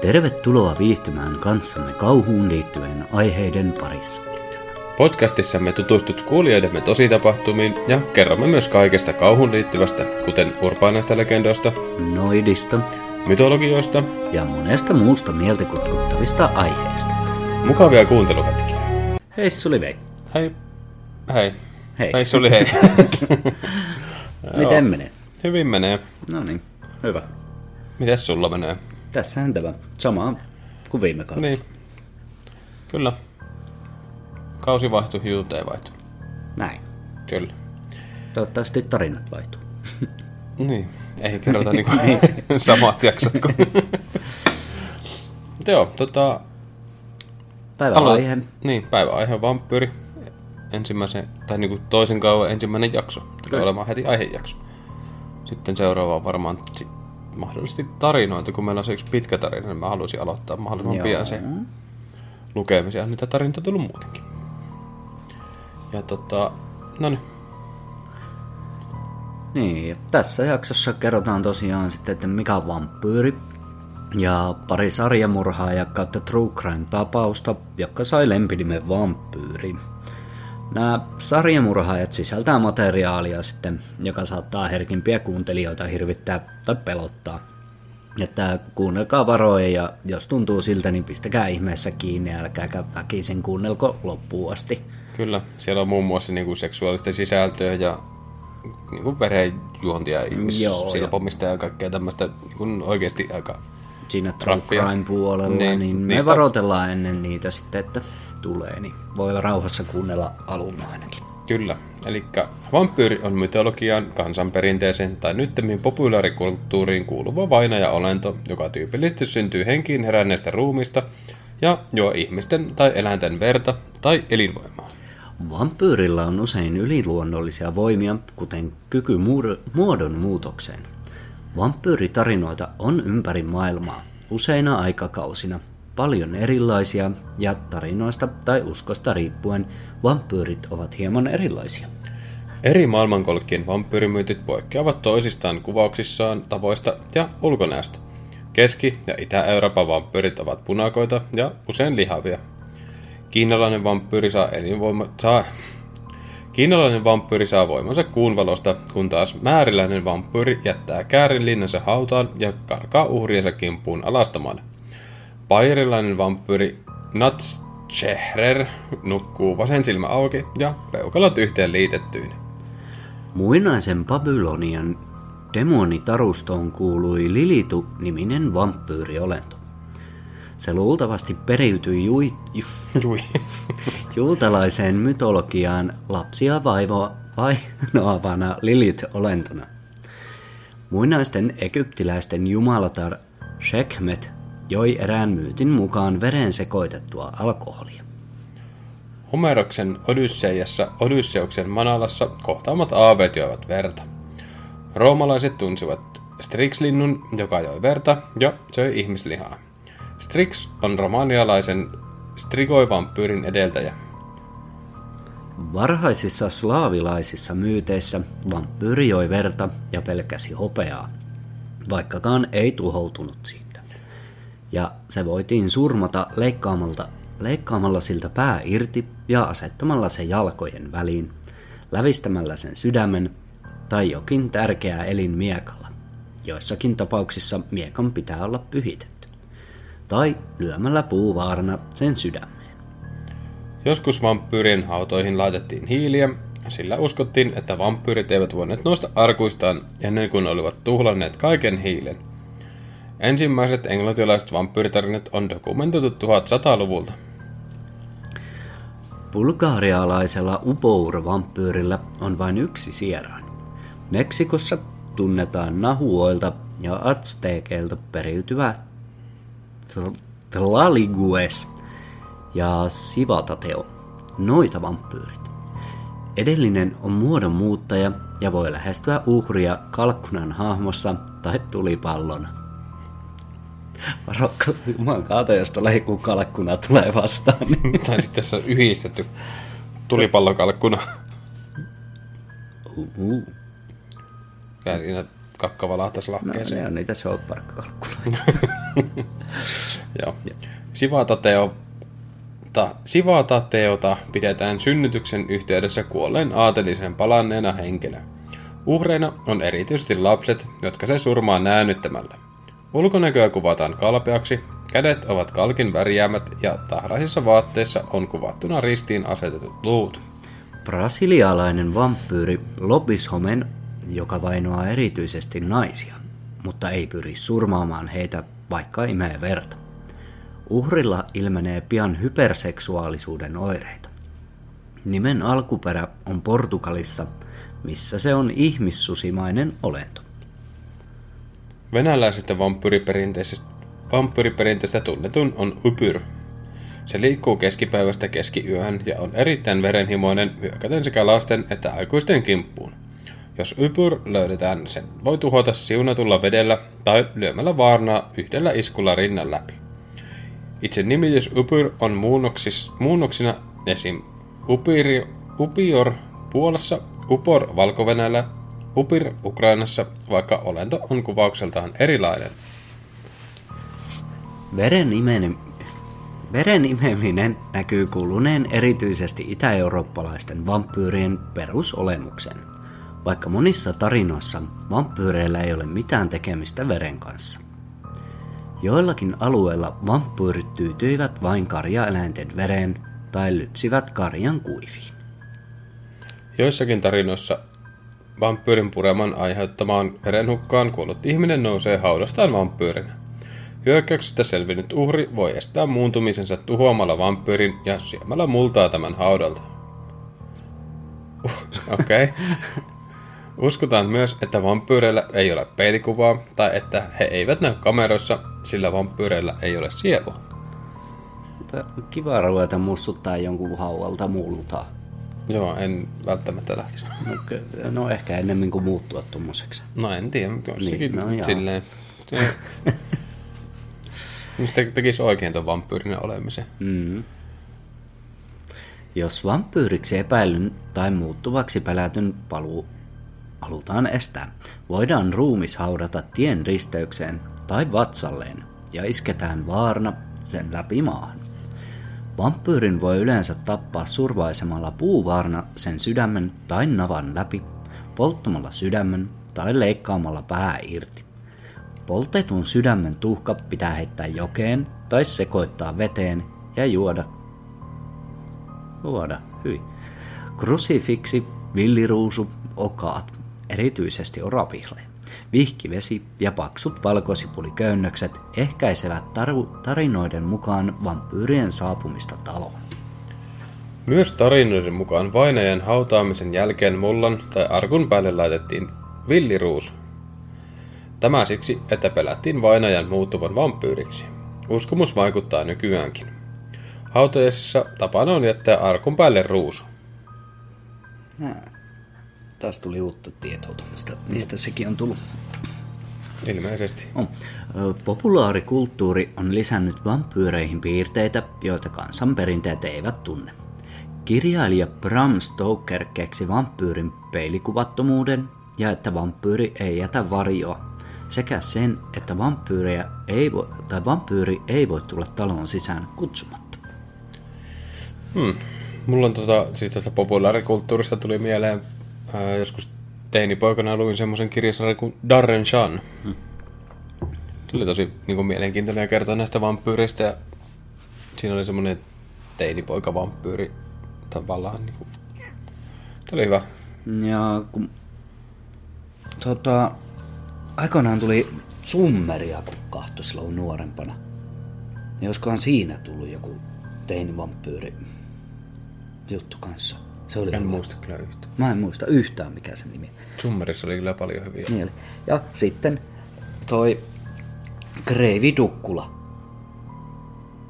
Tervetuloa viihtymään kanssamme kauhuun liittyvien aiheiden parissa. Podcastissa me tutustut kuulijoidemme tositapahtumiin ja kerromme myös kaikesta kauhun liittyvästä, kuten urbaaneista legendoista, Noidista mytologioista ja monesta muusta mieltä kutkuttavista aiheista. Mukavia kuunteluhetkiä. Hei Sulivei. Hei. Hei. Hei. Hei Suli, hei. Miten menee? Hyvin menee. No niin, hyvä. Mites sulla menee? Tässähän tämä. Sama kuin viime kaudella. Niin. Kyllä. Kausi vaihtui, jutut ei vaihtu. Näin. Kyllä. Toivottavasti tarinat vaihtuu. Niin. Ei kerrota niinku samat jaksot kuin... Mutta joo, tota... Päivän aloita- aihe. Niin, päiväaihe on vampyyri. Ensimmäisen, tai niinku toisen kauan ensimmäinen jakso. Tulee olemaan heti aihejakso. Sitten seuraava on varmaan sit mahdollisesti tarinoita, kun meillä on se yksi pitkä tarina, niin mä haluaisin aloittaa mahdollisimman Joo. pian se lukemisen. Ja niitä tarinoita on tullut muutenkin. Ja tota, no niin. Niin, tässä jaksossa kerrotaan tosiaan sitten, että mikä on vampyyri. Ja pari sarjamurhaa ja kautta True Crime-tapausta, joka sai lempinimen vampyyri. Nämä sarjamurhaajat sisältää materiaalia sitten, joka saattaa herkimpiä kuuntelijoita hirvittää tai pelottaa. Että kuunnelkaa varoen ja jos tuntuu siltä, niin pistäkää ihmeessä kiinni, älkääkä väkisin kuunnelko loppuun asti. Kyllä, siellä on muun muassa niinku seksuaalista sisältöä ja niinku verenjuontia, Joo, ihmissilpomista ja kaikkea tämmöistä niinku oikeasti aika... siinä True. Crime puolella, niin, Niin, niin me niistä- varoitellaan ennen niitä sitten, että tulee, niin voi rauhassa kuunnella alun ainakin. Kyllä, eli vampyyri on mytologiaan, kansanperinteeseen tai nyttemmin populaarikulttuuriin kuuluva vainaja-olento, joka tyypillisesti syntyy henkiin heränneestä ruumista ja juo ihmisten tai eläinten verta tai elinvoimaa. Vampyyrillä on usein yliluonnollisia voimia, kuten kyky muod- muodon muutokseen. Vampyyritarinoita on ympäri maailmaa, useina aikakausina, paljon erilaisia, ja tarinoista tai uskosta riippuen vampyyrit ovat hieman erilaisia. Eri maailmankolkkien vampyyrimyytit poikkeavat toisistaan kuvauksissaan, tavoista ja ulkonäöstä. Keski- ja Itä-Euroopan vampyyrit ovat punakoita ja usein lihavia. Kiinalainen vampyyri saa elinvoima... Saa... Kiinalainen vampyyri saa voimansa kuun valosta, kun taas määriläinen vampyyri jättää käärin linnansa hautaan ja karkaa uhriensa kimppuun alastomalle. Bayerilainen vampyyri Natschehrer nukkuu vasen silmä auki ja peukalot yhteen liitettyinä. Muinaisen Babylonian demonitarustoon kuului Lilitu-niminen vampyyriolento. Se luultavasti periytyi jui, ju, Jui. juutalaiseen mytologiaan lapsia vaivoa vainoavana Lilith-olentona. Muinaisten egyptiläisten jumalatar Sekhmet joi erään myytin mukaan veren sekoitettua alkoholia. Homeroksen Odysseiassa Odysseuksen Manalassa kohtaamat aaveet joivat verta. Roomalaiset tunsivat Strix-linnun, joka joi verta ja söi ihmislihaa. Strix on romanialaisen Strigoi-vampyyrin edeltäjä. Varhaisissa slaavilaisissa myyteissä vampyyri joi verta ja pelkäsi hopeaa, vaikkakaan ei tuhoutunut siitä. Ja se voitiin surmata leikkaamalla, leikkaamalla siltä pää irti ja asettamalla se jalkojen väliin, lävistämällä sen sydämen tai jokin tärkeä elin miekalla. Joissakin tapauksissa miekan pitää olla pyhitetty. Tai lyömällä puuvaarana sen sydämeen. Joskus vampyyrien hautoihin laitettiin hiiliä, sillä uskottiin, että vampyyrit eivät voineet nousta arkuistaan ennen kuin olivat tuhlanneet kaiken hiilen. Ensimmäiset englantilaiset vampyyritarinat on dokumentoitu 1100-luvulta. Bulgaarialaisella Upour-vampyyrillä on vain yksi sierain. Meksikossa tunnetaan Nahuoilta ja Aztekeilta periytyvä Tl- Tlaligues ja Sivatateo, noita vampyyrit. Edellinen on muodonmuuttaja ja voi lähestyä uhria kalkkunan hahmossa tai tulipallona. Varokka, juman kaata, josta joku kalkkuna tulee vastaan. Niin. Tai sitten tässä on yhdistetty tulipallokalkkuna. Uhu. Ja siinä kakka valahtaisi No, lahkeeseen. ne on niitä South Park-kalkkuloita. Joo. Sivatateo, ta, sivatateota pidetään synnytyksen yhteydessä kuolleen aatelisen palanneena henkilö. Uhreina on erityisesti lapset, jotka se surmaa näännyttämällä. Ulkonäköä kuvataan kalpeaksi, kädet ovat kalkin värjäämät ja tahraisissa vaatteissa on kuvattuna ristiin asetetut luut. Brasilialainen vampyyri Lobishomen, joka vainoaa erityisesti naisia, mutta ei pyri surmaamaan heitä, vaikka imee verta. Uhrilla ilmenee pian hyperseksuaalisuuden oireita. Nimen alkuperä on Portugalissa, missä se on ihmissusimainen olento. Venäläisestä vampyyriperinteestä, vampyyriperinteestä tunnetun on Upyr. Se liikkuu keskipäivästä keskiyöhön ja on erittäin verenhimoinen hyökäten sekä lasten että aikuisten kimppuun. Jos Upyr löydetään, sen voi tuhota siunatulla vedellä tai lyömällä vaarnaa yhdellä iskulla rinnan läpi. Itse nimitys Upyr on muunnoksis, muunnoksina esim. Upiri, Upior Puolassa, Upor valko Upir Ukrainassa, vaikka olento on kuvaukseltaan erilainen. Veren, imene, veren imeminen näkyy kuluneen erityisesti itä-eurooppalaisten vampyyrien perusolemukseen, vaikka monissa tarinoissa vampyyreillä ei ole mitään tekemistä veren kanssa. Joillakin alueilla vampyyrit tyytyivät vain karjaeläinten vereen tai lypsivät karjan kuiviin. Joissakin tarinoissa vampyyrin pureman aiheuttamaan verenhukkaan kuollut ihminen nousee haudastaan vampyyrinä. Hyökkäyksestä selvinnyt uhri voi estää muuntumisensa tuhoamalla vampyyrin ja syömällä multaa tämän haudalta. Uh, Okei. Okay. Uskotaan myös, että vampyyreillä ei ole peilikuvaa tai että he eivät näy kameroissa, sillä vampyyreillä ei ole sielua. Kiva ruveta mussuttaa jonkun haualta multaa. Joo, en välttämättä lähtisi. No, no ehkä ennemmin kuin muuttua tommoseksi. No en tiedä, mutta on Niin, sekin no silleen... Mistä tekisi oikein tuon vampyyrinä olemisen? Mm. Jos vampyyriksi epäilyn tai muuttuvaksi pelätyn paluu halutaan estää, voidaan ruumis haudata tien risteykseen tai vatsalleen ja isketään vaarna sen läpi maahan. Vampyyrin voi yleensä tappaa survaisemalla puuvaarna sen sydämen tai navan läpi, polttamalla sydämen tai leikkaamalla pää irti. Poltetun sydämen tuhka pitää heittää jokeen tai sekoittaa veteen ja juoda. Juoda, hyi. Krusifiksi, villiruusu, okaat, erityisesti oravihle, vihkivesi ja paksut valkosipuliköynnökset ehkäisevät taru- tarinoiden mukaan vampyyrien saapumista taloon. Myös tarinoiden mukaan vainajan hautaamisen jälkeen mullan tai arkun päälle laitettiin villiruusu. Tämä siksi, että pelättiin vainajan muuttuvan vampyyriksi. Uskomus vaikuttaa nykyäänkin. Hautajaisissa tapana on jättää arkun päälle ruusu. Taas tuli uutta tietoutumista, mistä sekin on tullut. Ilmeisesti. On. Populaarikulttuuri on lisännyt vampyyreihin piirteitä, joita kansanperinteet eivät tunne. Kirjailija Bram Stoker keksi vampyyrin peilikuvattomuuden ja että vampyyri ei jätä varjoa, sekä sen, että vampyyriä ei voi, tai vampyyri ei voi tulla taloon sisään kutsumatta. Hmm. Mulla on tota, siis tästä populaarikulttuurista tuli mieleen, ää, joskus teinipoikana luin semmoisen kirjasarjan kuin Darren Shan. Hmm. Tuli tosi niin kuin, mielenkiintoinen ja kertoo näistä vampyyreistä ja siinä oli semmoinen teinipoika vampyyri tavallaan. Niin kuin, Tämä oli hyvä. Ja kun tota, aikoinaan tuli summeria, kun kahtoi silloin nuorempana. Ja olisikohan siinä tullut joku teinivampyyri juttu kanssa. Se oli En hyvä. muista kyllä yhtään. Mä en muista yhtään mikä se nimi. Summerissa oli kyllä paljon hyviä. Niin oli. Ja sitten toi Kreivi Dukkula.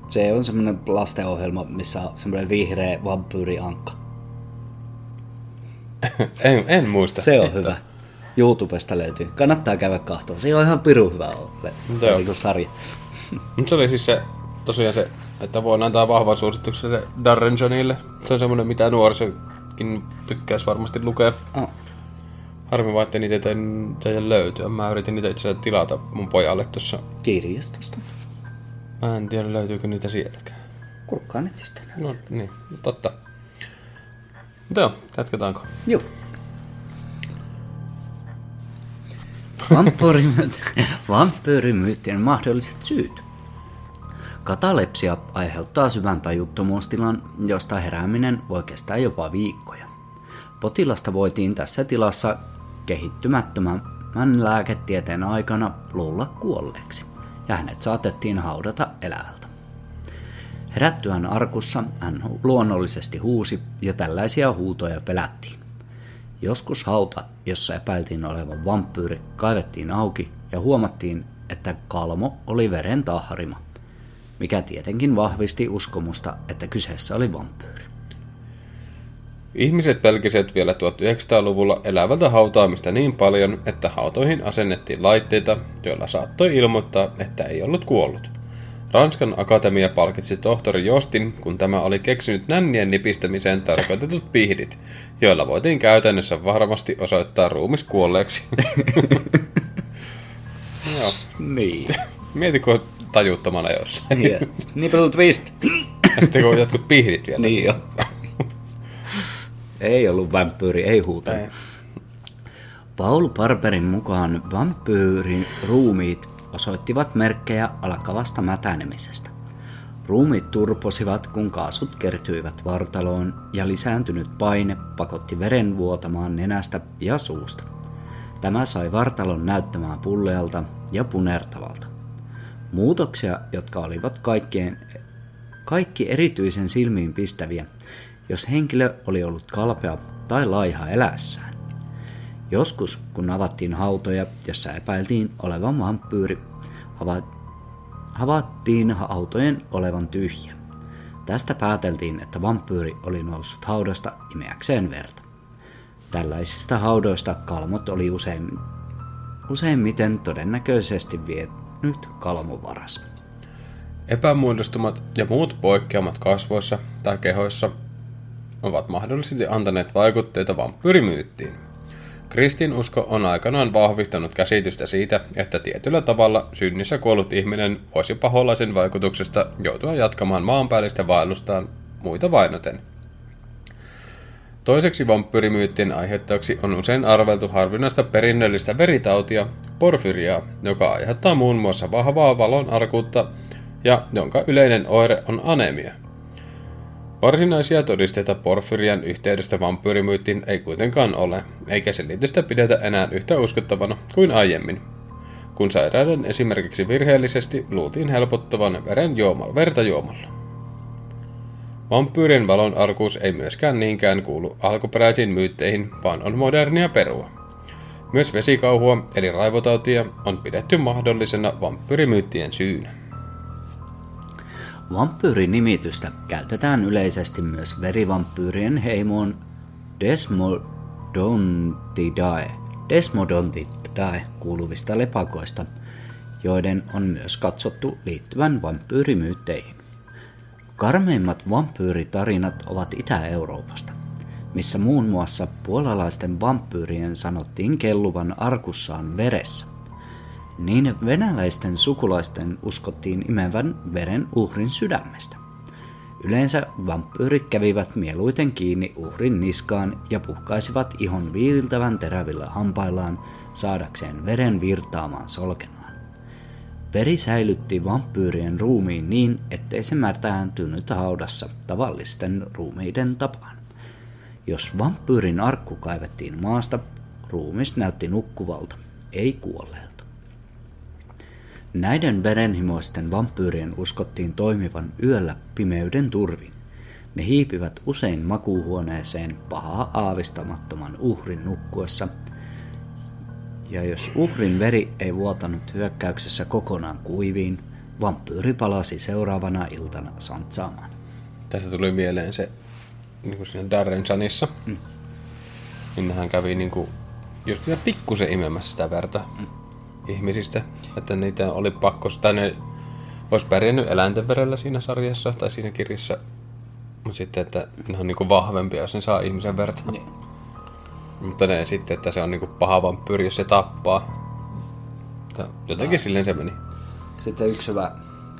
Se on semmonen lastenohjelma, missä on semmoinen vihreä vampyyriankka. en, en muista. Se on hyvä. YouTubesta löytyy. Kannattaa käydä kahtoon. Se on ihan piru hyvä ole. Joo. Niin kuin sarja. Mutta se oli siis se, tosiaan se, että voin antaa vahvan suosituksen se Darren Johnille. Se on semmoinen, mitä nuorisokin tykkäisi varmasti lukea. Oh. Harmi vaan, että niitä ei teidän löytyä. Mä yritin niitä itse tilata mun pojalle tuossa. Kirjastosta. Mä en tiedä, löytyykö niitä sieltäkään. Kurkkaa netistä. No niin, no, totta. Mutta joo, jatketaanko? Joo. Vampyyrimyyt- Vampyyrimyyttien mahdolliset syyt. Katalepsia aiheuttaa syvän tajuttomuustilan, josta herääminen voi kestää jopa viikkoja. Potilasta voitiin tässä tilassa kehittymättömän lääketieteen aikana luulla kuolleeksi, ja hänet saatettiin haudata elävältä. Herättyään arkussa hän luonnollisesti huusi, ja tällaisia huutoja pelättiin. Joskus hauta, jossa epäiltiin olevan vampyyri, kaivettiin auki ja huomattiin, että kalmo oli veren tahrima, mikä tietenkin vahvisti uskomusta, että kyseessä oli vampyyri. Ihmiset pelkisivät vielä 1900-luvulla elävältä hautaamista niin paljon, että hautoihin asennettiin laitteita, joilla saattoi ilmoittaa, että ei ollut kuollut. Ranskan akatemia palkitsi tohtori Jostin, kun tämä oli keksinyt nännien nipistämiseen tarkoitetut pihdit, joilla voitiin käytännössä varmasti osoittaa ruumis kuolleeksi. Joo. Niin. Mieti, kun tajuttomana jossain. Yes. Nipple twist. Ja sitten kun jotkut pihdit vielä. niin jo. ei ollut vampyyri, ei huuta. Ei. Paul Barberin mukaan vampyyrin ruumiit osoittivat merkkejä alkavasta mätänemisestä. Ruumiit turposivat, kun kaasut kertyivät vartaloon ja lisääntynyt paine pakotti veren vuotamaan nenästä ja suusta. Tämä sai vartalon näyttämään pullealta ja punertavalta. Muutoksia, jotka olivat kaikkien, kaikki erityisen silmiin pistäviä, jos henkilö oli ollut kalpea tai laiha elässään. Joskus, kun avattiin hautoja, jossa epäiltiin olevan vampyyri, hava- havaittiin hautojen olevan tyhjä. Tästä pääteltiin, että vampyyri oli noussut haudasta imeäkseen verta. Tällaisista haudoista kalmot oli usein, useimmiten todennäköisesti vienyt kalmovaras. Epämuodostumat ja muut poikkeamat kasvoissa tai kehoissa ovat mahdollisesti antaneet vaikutteita vampyyrimyyttiin. Kristinusko on aikanaan vahvistanut käsitystä siitä, että tietyllä tavalla synnissä kuollut ihminen voisi paholaisen vaikutuksesta joutua jatkamaan maanpäällistä vaellustaan muita vainoten. Toiseksi vampyyrimyyttien aiheuttajaksi on usein arveltu harvinaista perinnöllistä veritautia, porfyriaa, joka aiheuttaa muun muassa vahvaa valon arkuutta ja jonka yleinen oire on anemia. Varsinaisia todisteita porfyrian yhteydestä vampyyrimyyttiin ei kuitenkaan ole, eikä selitystä pidetä enää yhtä uskottavana kuin aiemmin. Kun sairauden esimerkiksi virheellisesti luultiin helpottavan veren juomalla, verta juomalla. Vampyyrien valon arkuus ei myöskään niinkään kuulu alkuperäisiin myytteihin, vaan on modernia perua. Myös vesikauhua eli raivotautia on pidetty mahdollisena vampyyrimyyttien syynä. Vampyyrinimitystä käytetään yleisesti myös verivampyyrien heimoon Desmodontidae, Desmodontidae kuuluvista lepakoista, joiden on myös katsottu liittyvän vampyyrimyytteihin. Karmeimmat vampyyritarinat ovat Itä-Euroopasta, missä muun muassa puolalaisten vampyyrien sanottiin kelluvan arkussaan veressä. Niin venäläisten sukulaisten uskottiin imevän veren uhrin sydämestä. Yleensä vampyyrit kävivät mieluiten kiinni uhrin niskaan ja puhkaisivat ihon viiltävän terävillä hampaillaan saadakseen veren virtaamaan solkenaan. Veri säilytti vampyyrien ruumiin niin, ettei se märtääntynyt haudassa tavallisten ruumiiden tapaan. Jos vampyyrin arkku kaivettiin maasta, ruumis näytti nukkuvalta, ei kuolleelta. Näiden verenhimoisten vampyyrien uskottiin toimivan yöllä pimeyden turvin. Ne hiipivät usein makuuhuoneeseen pahaa aavistamattoman uhrin nukkuessa, ja jos uhrin veri ei vuotanut hyökkäyksessä kokonaan kuiviin, vampyyri palasi seuraavana iltana santsaamaan. Tästä tuli mieleen se niin kuin siinä Darren Sanissa. Mm. Niin hän kävi niin kuin, just siinä pikkusen imemässä sitä verta mm. ihmisistä. Että niitä oli pakko, tai ne olisi pärjännyt eläinten verellä siinä sarjassa tai siinä kirjassa. Mutta sitten, että ne on niin kuin vahvempia, jos ne saa ihmisen verta. Niin. Mutta ne sitten, että se on niinku paha vampyyri, jos se tappaa. Mutta jotenkin silleen se meni. Sitten yksi hyvä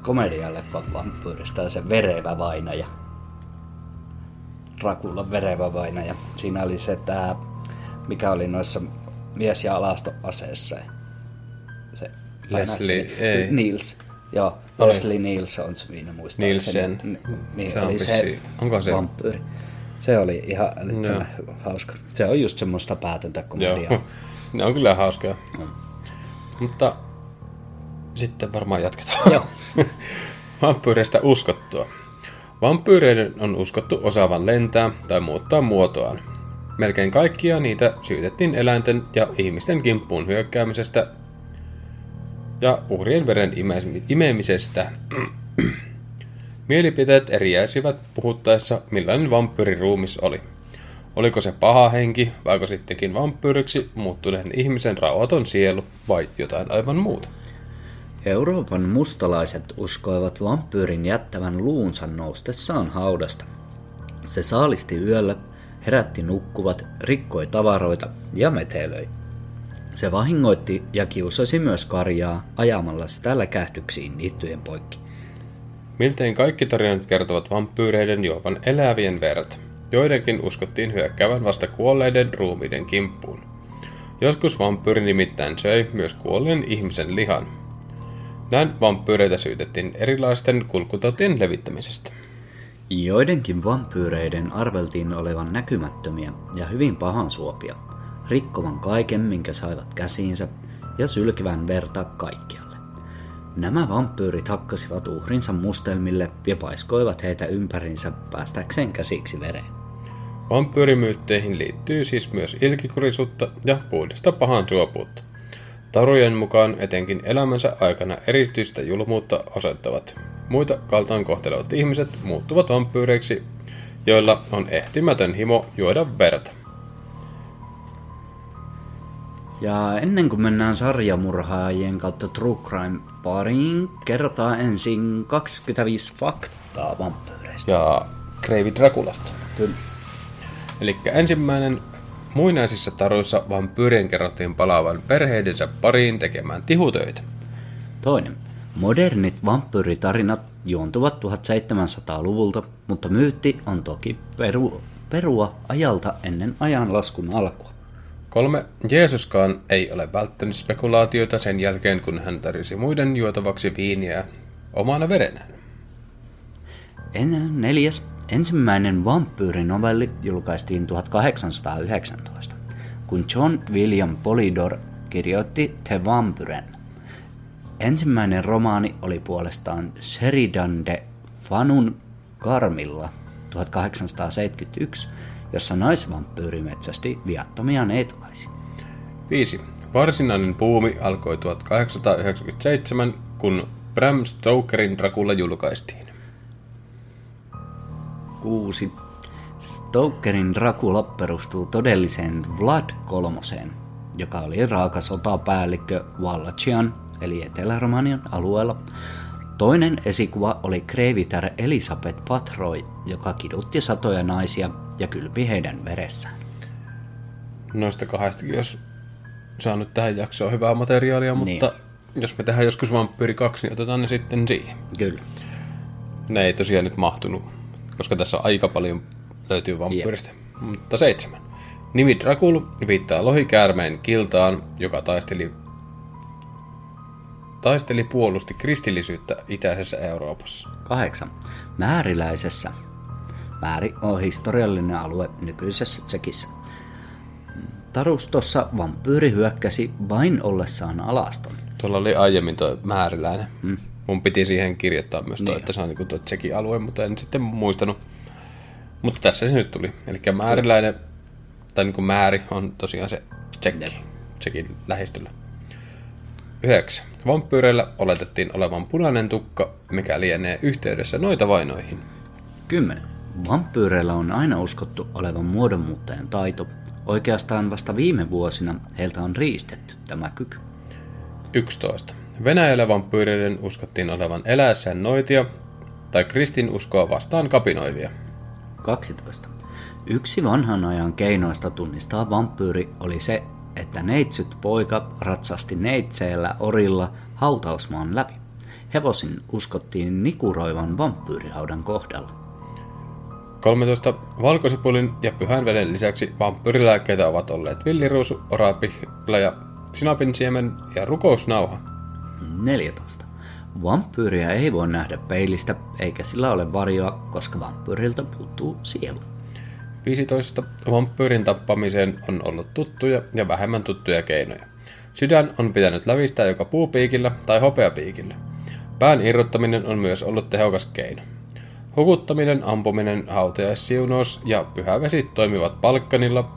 komedialeffa vampyyristä se verevä vainaja. Rakulan verevä vainaja. Siinä oli se, että mikä oli noissa mies- ja alastoaseessa. Se Leslie, painatti- ei. Niels. Joo, Leslie Niels on siinä muistaakseni. Nielsen. Ni- Niin, Se on oli se onko se? vampyyri. Se oli ihan älyttömän hauska. Se on just semmoista päätöntä komediaa. Joo. Ne on kyllä hauskoja. Mutta sitten varmaan jatketaan. Joo. Vampyyreistä uskottua. Vampyyreiden on uskottu osaavan lentää tai muuttaa muotoaan. Melkein kaikkia niitä syytettiin eläinten ja ihmisten kimppuun hyökkäämisestä ja uhrien veren ime- imemisestä. Mielipiteet eriäisivät puhuttaessa, millainen vampyyrin ruumis oli. Oliko se paha henki, vaiko sittenkin vampyyriksi muuttuneen ihmisen rauhaton sielu, vai jotain aivan muuta? Euroopan mustalaiset uskoivat vampyyrin jättävän luunsa noustessaan haudasta. Se saalisti yöllä, herätti nukkuvat, rikkoi tavaroita ja metelöi. Se vahingoitti ja kiusasi myös karjaa ajamalla sitä läkähdyksiin niittyjen poikki. Miltein kaikki tarinat kertovat vampyyreiden juovan elävien veret. Joidenkin uskottiin hyökkäävän vasta kuolleiden ruumiiden kimppuun. Joskus vampyyri nimittäin söi myös kuolleen ihmisen lihan. Näin vampyyreitä syytettiin erilaisten kulkutautien levittämisestä. Joidenkin vampyyreiden arveltiin olevan näkymättömiä ja hyvin pahansuopia, rikkovan kaiken, minkä saivat käsiinsä, ja sylkivän verta kaikkialle. Nämä vampyyrit hakkasivat uhrinsa mustelmille ja paiskoivat heitä ympärinsä päästäkseen käsiksi vereen. Vampyyrimyytteihin liittyy siis myös ilkikurisuutta ja puhdasta pahan suopuutta. Tarujen mukaan etenkin elämänsä aikana erityistä julmuutta osoittavat. Muita kaltaan kohtelevat ihmiset muuttuvat vampyyreiksi, joilla on ehtimätön himo juoda verta. Ja ennen kuin mennään sarjamurhaajien kautta True Crime pariin, kerrotaan ensin 25 faktaa vampyyreistä. Ja Kreivi Drakulasta. Kyllä. Eli ensimmäinen muinaisissa taruissa vampyyrien kerrottiin palaavan perheidensä pariin tekemään tihutöitä. Toinen. Modernit vampyyritarinat juontuvat 1700-luvulta, mutta myytti on toki peru, perua ajalta ennen ajanlaskun alkua. Kolme. Jeesuskaan ei ole välttänyt spekulaatioita sen jälkeen, kun hän tarjosi muiden juotavaksi viiniä omana verenään. En, neljäs. Ensimmäinen vampyyrinovelli julkaistiin 1819, kun John William Polydor kirjoitti The Vampyren. Ensimmäinen romaani oli puolestaan Sheridan de Fanun Karmilla 1871, jossa naisvampyyri metsästi viattomia neitokaisia. 5. Varsinainen puumi alkoi 1897, kun Bram Stokerin Dracula julkaistiin. 6. Stokerin Dracula perustuu todelliseen Vlad kolmoseen, joka oli raaka sotapäällikkö Wallachian eli Etelä-Romanian alueella. Toinen esikuva oli kreivitär Elisabeth Patroy, joka kidutti satoja naisia ja kylpi heidän veressään. Noista kahdestakin jos saanut tähän jaksoon hyvää materiaalia, mutta jos me tehdään joskus Vampyyri 2, niin otetaan ne sitten siihen. Kyllä. Ne ei tosiaan nyt mahtunut, koska tässä on aika paljon löytyy vampyyristä. Mutta seitsemän. Nimi Dracul viittaa lohikäärmeen kiltaan, joka taisteli, taisteli puolusti kristillisyyttä itäisessä Euroopassa. 8. Määriläisessä. Määri on historiallinen alue nykyisessä Tsekissä. Tarustossa vampyyri hyökkäsi vain ollessaan alaston. Tuolla oli aiemmin tuo määriläinen. Hmm. Mun piti siihen kirjoittaa myös tuo, Niin. että se on niinku tuo Tsekin alue, mutta en sitten muistanut. Mutta tässä se nyt tuli. Eli määriläinen, tai niinku määri on tosiaan se Tsekki, Tsekin lähistöllä. 9. Vampyyreillä oletettiin olevan punainen tukka, mikä lienee yhteydessä noita vainoihin. 10. Vampyyreillä on aina uskottu olevan muodonmuuttajan taito. Oikeastaan vasta viime vuosina heiltä on riistetty tämä kyky. 11. Venäjällä vampyyreiden uskottiin olevan eläessään noitia tai kristinuskoa vastaan kapinoivia. 12. Yksi vanhan ajan keinoista tunnistaa vampyyri oli se, että neitsyt poika ratsasti neitseellä orilla hautausmaan läpi. Hevosin uskottiin nikuroivan vampyyrihaudan kohdalla. 13. Valkosipulin ja pyhän veden lisäksi vampyyrilääkkeitä ovat olleet villiruusu, orapihla ja sinapinsiemen ja rukousnauha. 14. Vampyyriä ei voi nähdä peilistä, eikä sillä ole varjoa, koska vampyyriltä puuttuu sielu. 15. Vampyyrin tappamiseen on ollut tuttuja ja vähemmän tuttuja keinoja. Sydän on pitänyt lävistää joko puupiikillä tai hopeapiikillä. Pään irrottaminen on myös ollut tehokas keino. Hukuttaminen, ampuminen, hautajaissiunous ja pyhävesi toimivat Balkanilla.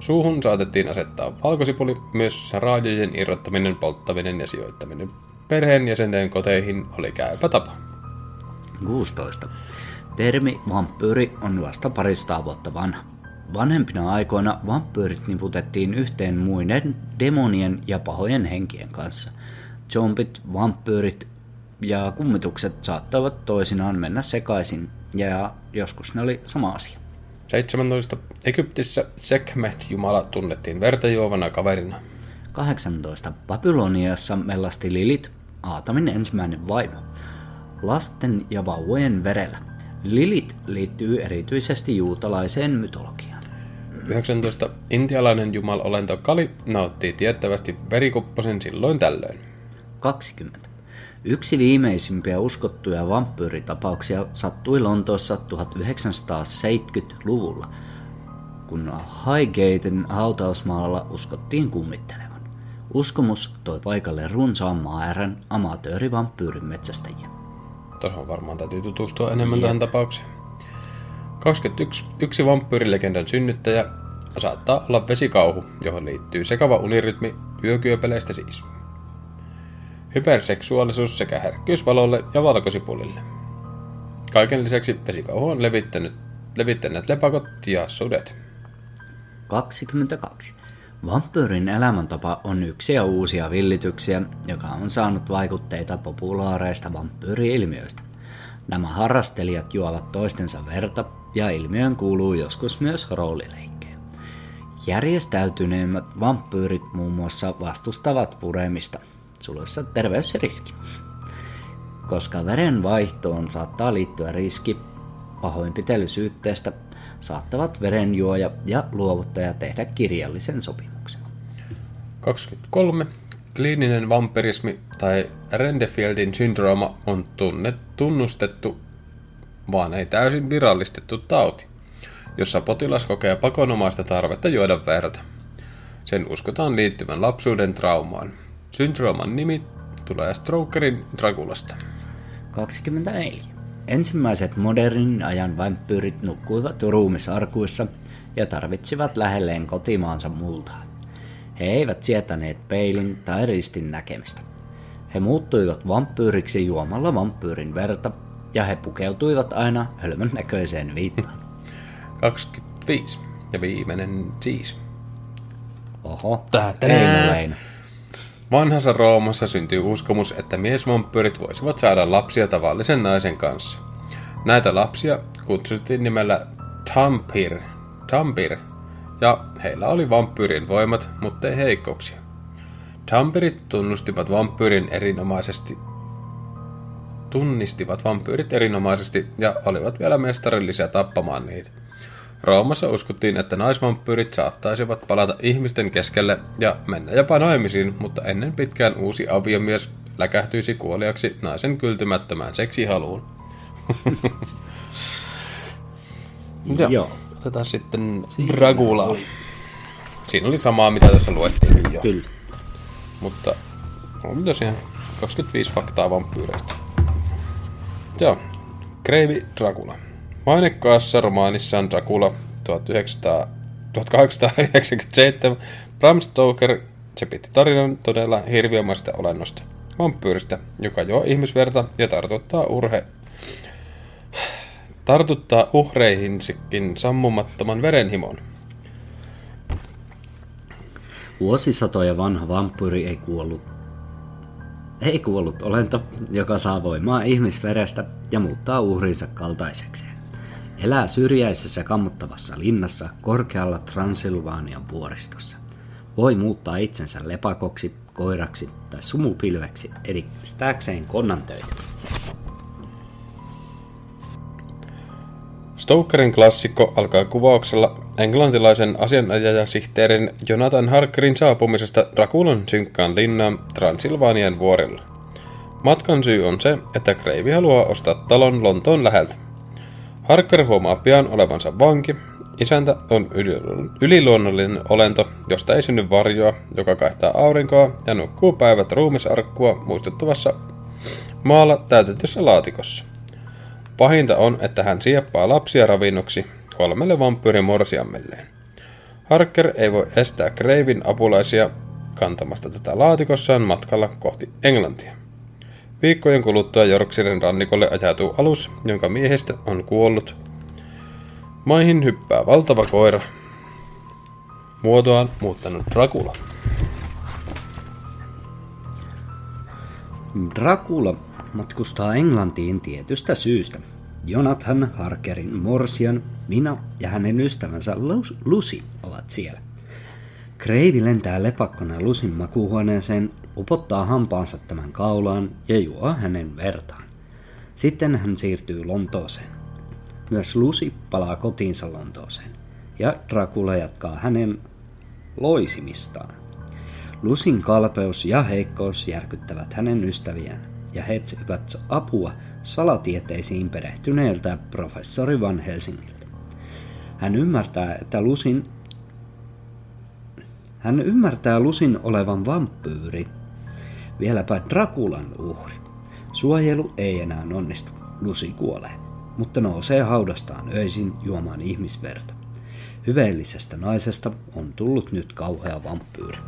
Suuhun saatettiin asettaa valkosipuli, myös raajojen irrottaminen, polttaminen ja sijoittaminen perheenjäsenten koteihin oli käypä tapa. 16. Termi vampyyri on vasta parista vuotta vanha. Vanhempina aikoina vampyyrit niputettiin yhteen muiden demonien ja pahojen henkien kanssa. Zombit, vampyyrit ja kummitukset saattavat toisinaan mennä sekaisin, ja joskus ne oli sama asia. 17. Egyptissä Sekhmet-jumala tunnettiin verta juovana kaverina. 18. Babyloniassa mellasti Lilit, Aatamin ensimmäinen vaimo. Lasten ja vauvojen verellä. Lilit liittyy erityisesti juutalaiseen mytologiaan. 19. Intialainen jumalolento Kali nauttii tiettävästi verikupposen silloin tällöin. 20. Yksi viimeisimpiä uskottuja vampyyritapauksia sattui Lontoossa 1970-luvulla, kun Highgaten hautausmaalla uskottiin kummittelevan. Uskomus toi paikalle runsaan määrän amatöörivampyyrin metsästäjiä. Tuohon varmaan täytyy tutustua enemmän tähän tapaukseen. 21. Yksi vampyyrilegendan synnyttäjä saattaa olla vesikauhu, johon liittyy sekava unirytmi yökyöpeleistä siis. Hyperseksuaalisuus sekä herkkyys valolle ja valkosipulille. Kaiken lisäksi vesikauhu on levittänyt, levittäneet lepakot ja sudet. 22. Vampyyrin elämäntapa on yksi ja uusia villityksiä, joka on saanut vaikutteita populaareista vampyyri-ilmiöistä. Nämä harrastelijat juovat toistensa verta ja ilmiön kuuluu joskus myös roolileikkejä. Järjestäytyneimmät vampyyrit muun muassa vastustavat puremista, suluissa terveysriski. Koska verenvaihtoon saattaa liittyä riski pahoinpitelysyytteestä, saattavat verenjuoja ja luovuttaja tehdä kirjallisen sopimuksen. 23. Kliininen vampirismi tai Rendefieldin syndrooma on tunnet, tunnustettu, vaan ei täysin virallistettu tauti, jossa potilas kokee pakonomaista tarvetta juoda verta. Sen uskotaan liittyvän lapsuuden traumaan. Syndrooman nimi tulee Strokerin Dragulasta. 24. Ensimmäiset modernin ajan vampyyrit nukkuivat ruumisarkuissa ja tarvitsivat lähelleen kotimaansa multaa. He eivät sietäneet peilin tai ristin näkemistä. He muuttuivat vampyyriksi juomalla vampyyrin verta, ja he pukeutuivat aina hölmön näköiseen viittaan. 25. Ja viimeinen siis. Oho, Tää- Eino Leino. Vanhassa Roomassa syntyi uskomus, että miesvampyyrit voisivat saada lapsia tavallisen naisen kanssa. Näitä lapsia kutsuttiin nimellä Tampir, Tampir ja heillä oli vampyyrin voimat, mutta ei heikkouksia. Tampirit tunnustivat vampyyrin erinomaisesti tunnistivat vampyyrit erinomaisesti ja olivat vielä mestarillisia tappamaan niitä. Roomassa uskottiin, että naisvampyyrit saattaisivat palata ihmisten keskelle ja mennä jopa naimisiin, mutta ennen pitkään uusi aviomies läkähtyisi kuoliaksi naisen kyltymättömään seksihaluun. Joo. Joo. Otetaan sitten Dragula. Siinä oli samaa, mitä tuossa luettiin jo. Kyllä. Mutta on tosiaan 25 faktaa vampyyreistä. Joo. Kreivi Dracula. Mainekkaassa romaanissaan Dracula 1900, 1897 Bram Stoker se piti tarinan todella hirviömästä olennosta. Vampyyristä, joka juo ihmisverta ja tartuttaa urhe... Tartuttaa uhreihinsikin sammumattoman verenhimon. Vuosisatoja vanha vampyyri ei kuollut. Ei kuollut olento, joka saa voimaa ihmisverestä ja muuttaa uhrinsa kaltaisekseen. Elää syrjäisessä kammottavassa linnassa korkealla Transilvaanian vuoristossa. Voi muuttaa itsensä lepakoksi, koiraksi tai sumupilveksi edistääkseen konnan töitä. Stokerin klassikko alkaa kuvauksella englantilaisen asianajajasihteerin Jonathan Harkerin saapumisesta Drakulan synkkään linnaan Transilvanian vuorilla. Matkan syy on se, että Kreivi haluaa ostaa talon Lontoon läheltä. Harker huomaa pian olevansa vanki. Isäntä on yliluonnollinen olento, josta ei synny varjoa, joka kaihtaa aurinkoa ja nukkuu päivät ruumisarkkua muistuttavassa maalla täytetyssä laatikossa. Pahinta on, että hän sieppaa lapsia ravinnoksi kolmelle vampyyrin morsiammelleen. Harker ei voi estää Kreivin apulaisia kantamasta tätä laatikossaan matkalla kohti Englantia. Viikkojen kuluttua Yorkshiren rannikolle ajautuu alus, jonka miehistä on kuollut. Maihin hyppää valtava koira, muotoaan muuttanut Dracula. Dracula matkustaa Englantiin tietystä syystä. Jonathan Harkerin morsian, Mina ja hänen ystävänsä Lucy ovat siellä. Kreivi lentää lepakkona Lusin makuuhuoneeseen, upottaa hampaansa tämän kaulaan ja juo hänen vertaan. Sitten hän siirtyy Lontooseen. Myös Lucy palaa kotiinsa Lontooseen, ja Dracula jatkaa hänen loisimistaan. Lusin kalpeus ja heikkous järkyttävät hänen ystäviään, ja he etsivät apua salatieteisiin perehtyneeltä professori Van Helsingiltä. Hän ymmärtää, että Lusin hän ymmärtää Lusin olevan vampyyri, vieläpä Drakulan uhri. Suojelu ei enää onnistu, Lusi kuolee, mutta nousee haudastaan öisin juomaan ihmisverta. Hyveellisestä naisesta on tullut nyt kauhea vampyyri.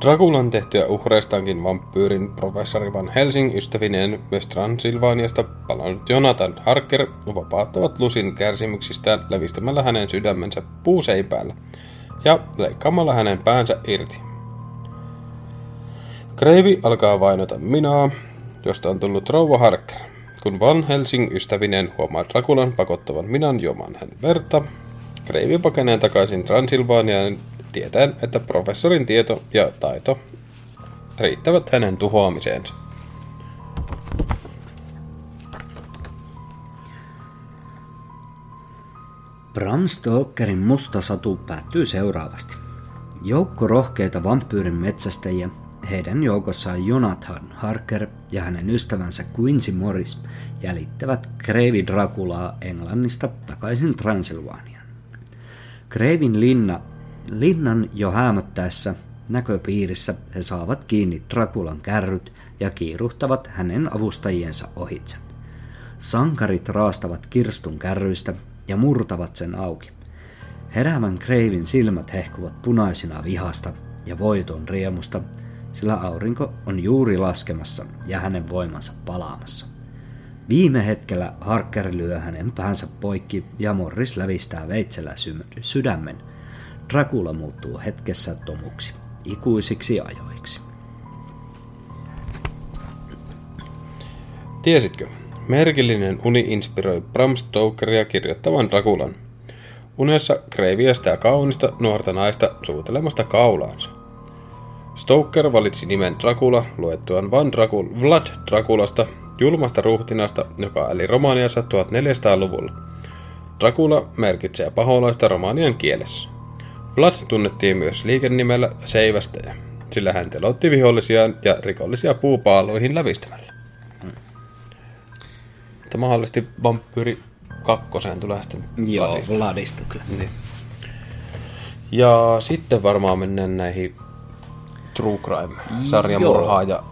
Drakulan tehtyä uhreistaankin vampyyrin professori Van Helsing ystävineen myös Transilvaniasta palannut Jonathan Harker vapauttavat Lusin kärsimyksistään levistämällä hänen sydämensä puuseipäällä ja leikkaamalla hänen päänsä irti. Kreivi alkaa vainota Minaa, josta on tullut rouva Harker. Kun Van Helsing ystävinen huomaa Drakulan pakottavan Minan juomaan hän verta, Kreivi pakenee takaisin Transilvaniaan tietäen, että professorin tieto ja taito riittävät hänen tuhoamiseensa. Bram Stokerin musta satu päättyy seuraavasti. Joukko rohkeita vampyyrin metsästäjiä, heidän joukossaan Jonathan Harker ja hänen ystävänsä Quincy Morris jäljittävät Kreivi Draculaa Englannista takaisin Transylvaniaan. Kreivin linna Linnan jo häämöttäessä näköpiirissä he saavat kiinni Drakulan kärryt ja kiiruhtavat hänen avustajiensa ohitse. Sankarit raastavat kirstun kärryistä ja murtavat sen auki. Heräävän Kreivin silmät hehkuvat punaisina vihasta ja voiton riemusta, sillä aurinko on juuri laskemassa ja hänen voimansa palaamassa. Viime hetkellä Harker lyö hänen päänsä poikki ja Morris lävistää veitsellä sydämen – Dracula muuttuu hetkessä tomuksi, ikuisiksi ajoiksi. Tiesitkö? Merkillinen uni inspiroi Bram Stokeria kirjoittavan Draculan. Unessa Kreivi estää kaunista nuorta naista suutelemasta kaulaansa. Stoker valitsi nimen Dracula luettuaan Van Dracul, Vlad Draculasta, julmasta ruhtinasta, joka eli Romaniassa 1400-luvulla. Dracula merkitsee paholaista romanian kielessä. Vlad tunnettiin myös liikennimellä Seivästäjä, sillä hän telotti vihollisiaan ja rikollisia puupaaloihin lävistämällä. Mutta mahdollisesti vampyyri kakkoseen tulee sitten Joo, Vladista, Vladista kyllä. Niin. Ja sitten varmaan mennään näihin True Crime-sarjamurhaa ja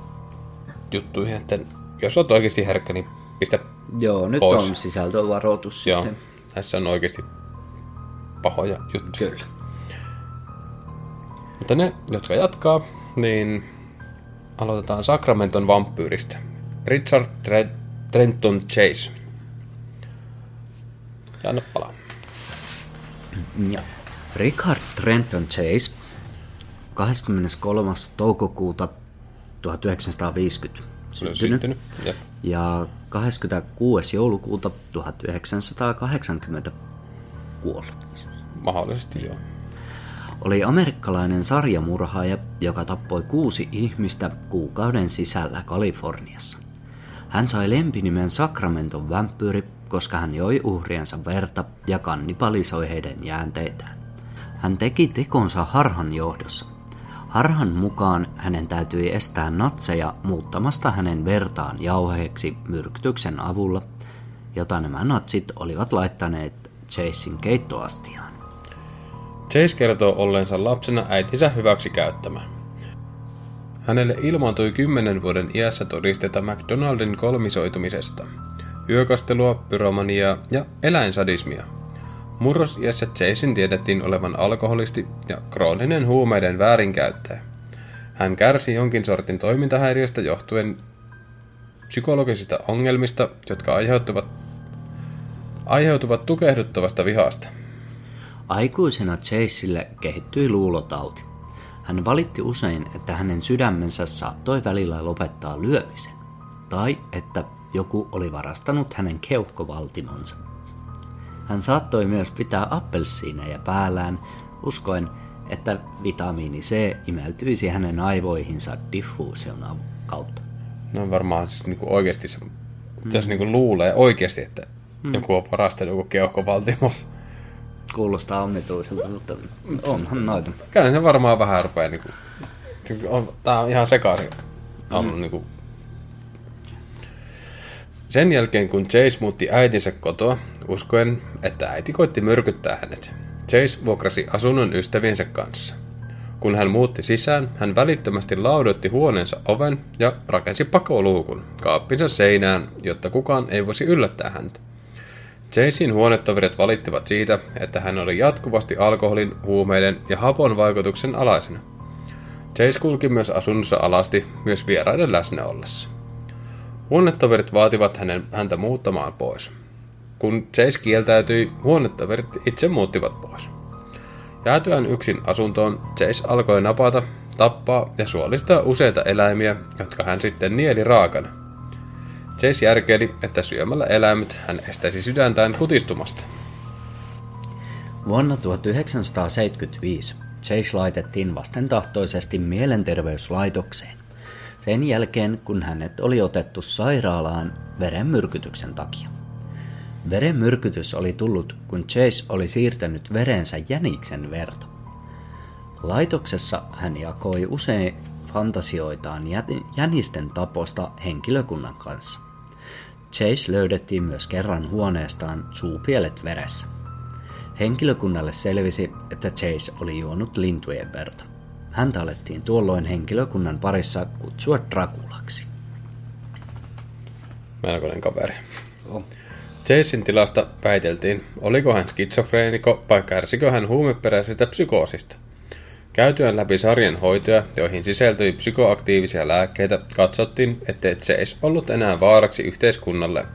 juttuihin, että jos olet oikeasti herkkä, niin pistä Joo, nyt pois. on sisältövaroitus Joo, sitten. tässä on oikeasti pahoja juttuja. Kyllä. Mutta ne, jotka jatkaa, niin aloitetaan Sacramenton vampyyristä. Richard Tre- Trenton Chase. Ja anna palaa. Ja. Richard Trenton Chase 23. toukokuuta 1950 syntynyt. syntynyt. Ja. ja 26. joulukuuta 1980 kuollut. Mahdollisesti joo. Oli amerikkalainen sarjamurhaaja, joka tappoi kuusi ihmistä kuukauden sisällä Kaliforniassa. Hän sai lempinimen Sacramenton vampyyri, koska hän joi uhriensa verta ja kannibalisoi heidän jäänteitään. Hän teki tekonsa harhan johdossa. Harhan mukaan hänen täytyi estää natseja muuttamasta hänen vertaan jauheeksi myrkytyksen avulla, jota nämä natsit olivat laittaneet Chasein keittoastiaan. Chase kertoo olleensa lapsena äitinsä hyväksi käyttämä. Hänelle ilmaantui kymmenen vuoden iässä todisteita McDonaldin kolmisoitumisesta, yökastelua, pyromaniaa ja eläinsadismia. Murrosiässä Chasein tiedettiin olevan alkoholisti ja krooninen huumeiden väärinkäyttäjä. Hän kärsi jonkin sortin toimintahäiriöstä johtuen psykologisista ongelmista, jotka aiheutuvat, aiheutuvat tukehduttavasta vihasta. Aikuisena Chaseille kehittyi luulotauti. Hän valitti usein, että hänen sydämensä saattoi välillä lopettaa lyömisen, tai että joku oli varastanut hänen keuhkovaltimonsa. Hän saattoi myös pitää appelsiineja päällään, uskoen, että vitamiini C imeytyisi hänen aivoihinsa diffuusion kautta. No varmaan siis niinku oikeasti se, mm. jos niinku luulee oikeasti, että mm. joku on varastanut joku keuhkovaltimo. Kuulostaa omituiselta, mutta onhan noita. Kyllä se varmaan vähän rupeaa niinku, on, tää on ihan sekaisin. Mm. Niinku, sen jälkeen kun Chase muutti äitinsä kotoa, uskoen, että äiti koitti myrkyttää hänet, Chase vuokrasi asunnon ystäviensä kanssa. Kun hän muutti sisään, hän välittömästi laudoitti huoneensa oven ja rakensi pakoluukun kaappinsa seinään, jotta kukaan ei voisi yllättää häntä. Chasein huonetoverit valittivat siitä, että hän oli jatkuvasti alkoholin, huumeiden ja hapon vaikutuksen alaisena. Chase kulki myös asunnossa alasti myös vieraiden läsnä ollessa. Huonetoverit vaativat hänen, häntä muuttamaan pois. Kun Chase kieltäytyi, huonetoverit itse muuttivat pois. Jäätyään yksin asuntoon, Chase alkoi napata, tappaa ja suolistaa useita eläimiä, jotka hän sitten nieli raakana. Chase järkeili, että syömällä eläimet hän estäisi sydäntään kutistumasta. Vuonna 1975 Chase laitettiin vastentahtoisesti mielenterveyslaitokseen. Sen jälkeen, kun hänet oli otettu sairaalaan verenmyrkytyksen takia. Verenmyrkytys oli tullut, kun Chase oli siirtänyt verensä jäniksen verta. Laitoksessa hän jakoi usein fantasioitaan jänisten taposta henkilökunnan kanssa. Chase löydettiin myös kerran huoneestaan suupielet veressä. Henkilökunnalle selvisi, että Chase oli juonut lintujen verta. Häntä alettiin tuolloin henkilökunnan parissa kutsua Drakulaksi. Melkoinen kaveri. Oh. Jason tilasta väiteltiin, oliko hän skitsofreeniko vai kärsikö hän huumeperäisestä psykoosista. Käytyään läpi sarjan hoitoja, joihin sisältyi psykoaktiivisia lääkkeitä, katsottiin, ettei Chase ollut enää vaaraksi yhteiskunnalle.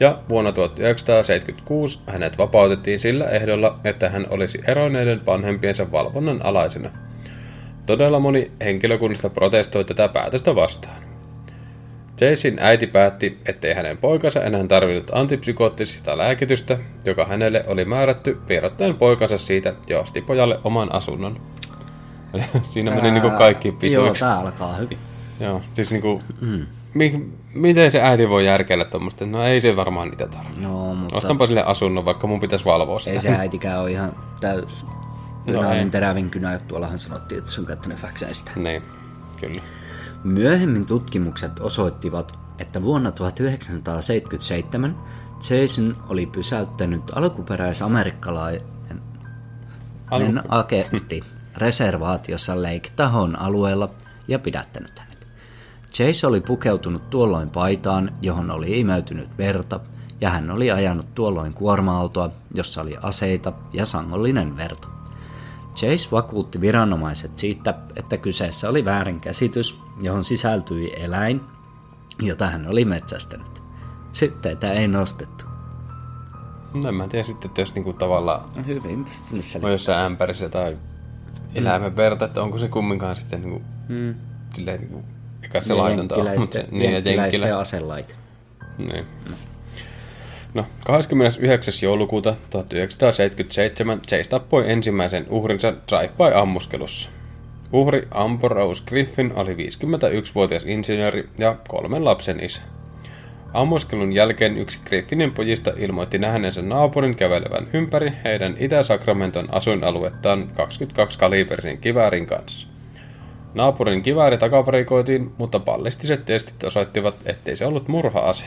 Ja vuonna 1976 hänet vapautettiin sillä ehdolla, että hän olisi eroneiden vanhempiensa valvonnan alaisena. Todella moni henkilökunnasta protestoi tätä päätöstä vastaan. Jason äiti päätti, ettei hänen poikansa enää tarvinnut antipsykoottista lääkitystä, joka hänelle oli määrätty vierottaen poikansa siitä ja osti pojalle oman asunnon. Siinä meni niinku kaikki pituiksi. Joo, tää alkaa hyvin. Joo, siis niinku, mm. mi, miten se äiti voi järkeillä tuommoista? No ei se varmaan niitä tarvitse. No, mutta... Ostanpa sille asunnon, vaikka mun pitäisi valvoa sitä. Ei se äitikään ole ihan täys. No ei. terävin kynä, tuollahan sanottiin, että sun käyttänyt sitä. Niin, kyllä. Myöhemmin tutkimukset osoittivat, että vuonna 1977 Jason oli pysäyttänyt alkuperäisamerikkalainen Alku... agentti reservaatiossa Lake Tahon alueella ja pidättänyt hänet. Chase oli pukeutunut tuolloin paitaan, johon oli imeytynyt verta, ja hän oli ajanut tuolloin kuorma-autoa, jossa oli aseita ja sangollinen verta. Chase vakuutti viranomaiset siitä, että kyseessä oli väärinkäsitys, johon sisältyi eläin, jota hän oli metsästänyt. Syytteitä ei nostettu. No en mä tiedä sitten, että jos niinku tavallaan no Hyvin, missä on jossain ämpärissä tai eläimen mm. verta, että onko se kumminkaan sitten niinku, mm. silleen niinku, eikä se niin, laidonta ole, mutta niin, jenkkiläistä ja aselaita. Niin. No, 29. joulukuuta 1977 Chase tappoi ensimmäisen uhrinsa drive-by-ammuskelussa. Uhri Ambrose Griffin oli 51-vuotias insinööri ja kolmen lapsen isä. Ammuskelun jälkeen yksi Griffinin pojista ilmoitti nähneensä naapurin kävelevän ympäri heidän Itä-Sakramenton asuinaluettaan 22 kalibersin kiväärin kanssa. Naapurin kivääri takavarikoitiin, mutta ballistiset testit osoittivat, ettei se ollut murha-ase.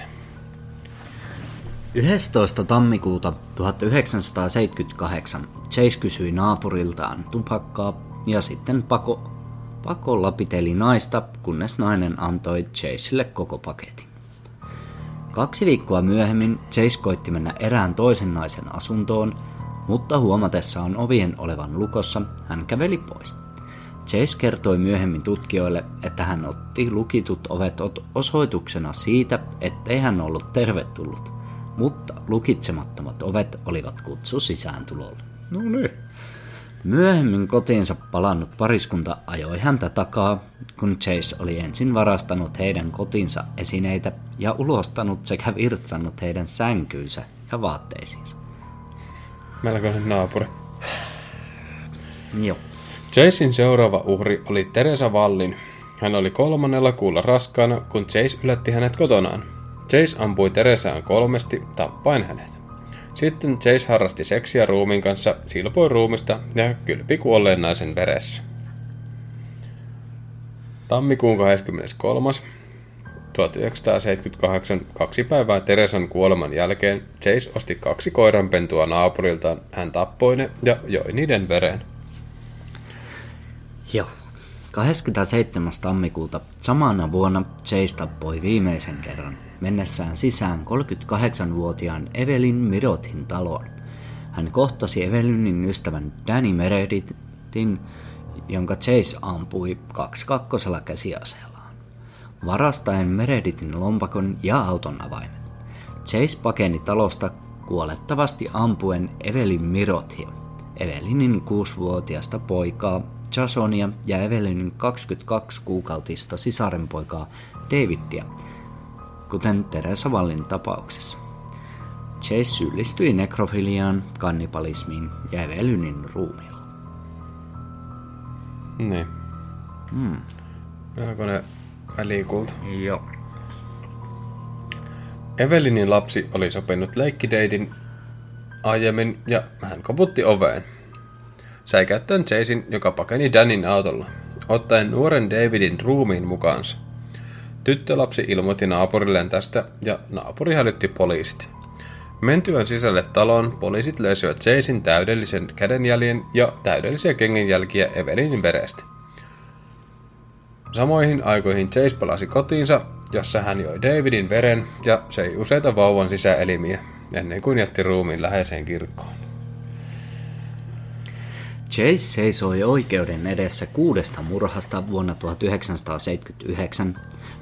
11. tammikuuta 1978 Chase kysyi naapuriltaan tupakkaa ja sitten pako, pakolla piteli naista, kunnes nainen antoi Chaseille koko paketin. Kaksi viikkoa myöhemmin Chase koitti mennä erään toisen naisen asuntoon, mutta huomatessaan ovien olevan lukossa hän käveli pois. Chase kertoi myöhemmin tutkijoille, että hän otti lukitut ovet osoituksena siitä, ettei hän ollut tervetullut, mutta lukitsemattomat ovet olivat kutsu sisääntulolle. No niin. Myöhemmin kotiinsa palannut pariskunta ajoi häntä takaa, kun Chase oli ensin varastanut heidän kotinsa esineitä ja ulostanut sekä virtsannut heidän sänkyynsä ja vaatteisiinsa. Melkoinen naapuri. Joo. Chasein seuraava uhri oli Teresa Vallin. Hän oli kolmannella kuulla raskaana, kun Chase yllätti hänet kotonaan. Chase ampui Teresaan kolmesti, tappaen hänet. Sitten Chase harrasti seksiä ruumin kanssa, silpoi ruumista ja kylpi kuolleen naisen veressä. Tammikuun 23. 1978, kaksi päivää Teresan kuoleman jälkeen, Chase osti kaksi koiranpentua naapuriltaan. Hän tappoi ne ja joi niiden veren. Joo. 27. tammikuuta samana vuonna Chase tappoi viimeisen kerran mennessään sisään 38-vuotiaan Evelyn Mirotin taloon. Hän kohtasi Evelynin ystävän Danny Meredithin, jonka Chase ampui kaksi kakkosella käsiaseellaan. Varastaen Meredithin lompakon ja auton avaimet. Chase pakeni talosta kuolettavasti ampuen Evelyn Mirothia, Evelinin kuusivuotiasta poikaa Jasonia ja Evelynin 22 kuukautista sisarenpoikaa Davidia, kuten Teresa Vallin tapauksessa. Chase syyllistyi nekrofiliaan, kannibalismiin ja Evelynin ruumiilla. Niin. Hmm. Melkoinen välikulta. Joo. Evelinin lapsi oli sopinut leikkideitin aiemmin ja hän koputti oveen. Säikäyttäen Chasein, joka pakeni Danin autolla, ottaen nuoren Davidin ruumiin mukaansa. Tyttölapsi ilmoitti naapurilleen tästä ja naapuri hälytti poliisit. Mentyään sisälle taloon, poliisit löysivät Chasein täydellisen kädenjäljen ja täydellisiä kengänjälkiä Evelinin verestä. Samoihin aikoihin Chase palasi kotiinsa, jossa hän joi Davidin veren ja söi useita vauvan sisäelimiä, ennen kuin jätti ruumiin läheiseen kirkkoon. Chase seisoi oikeuden edessä kuudesta murhasta vuonna 1979.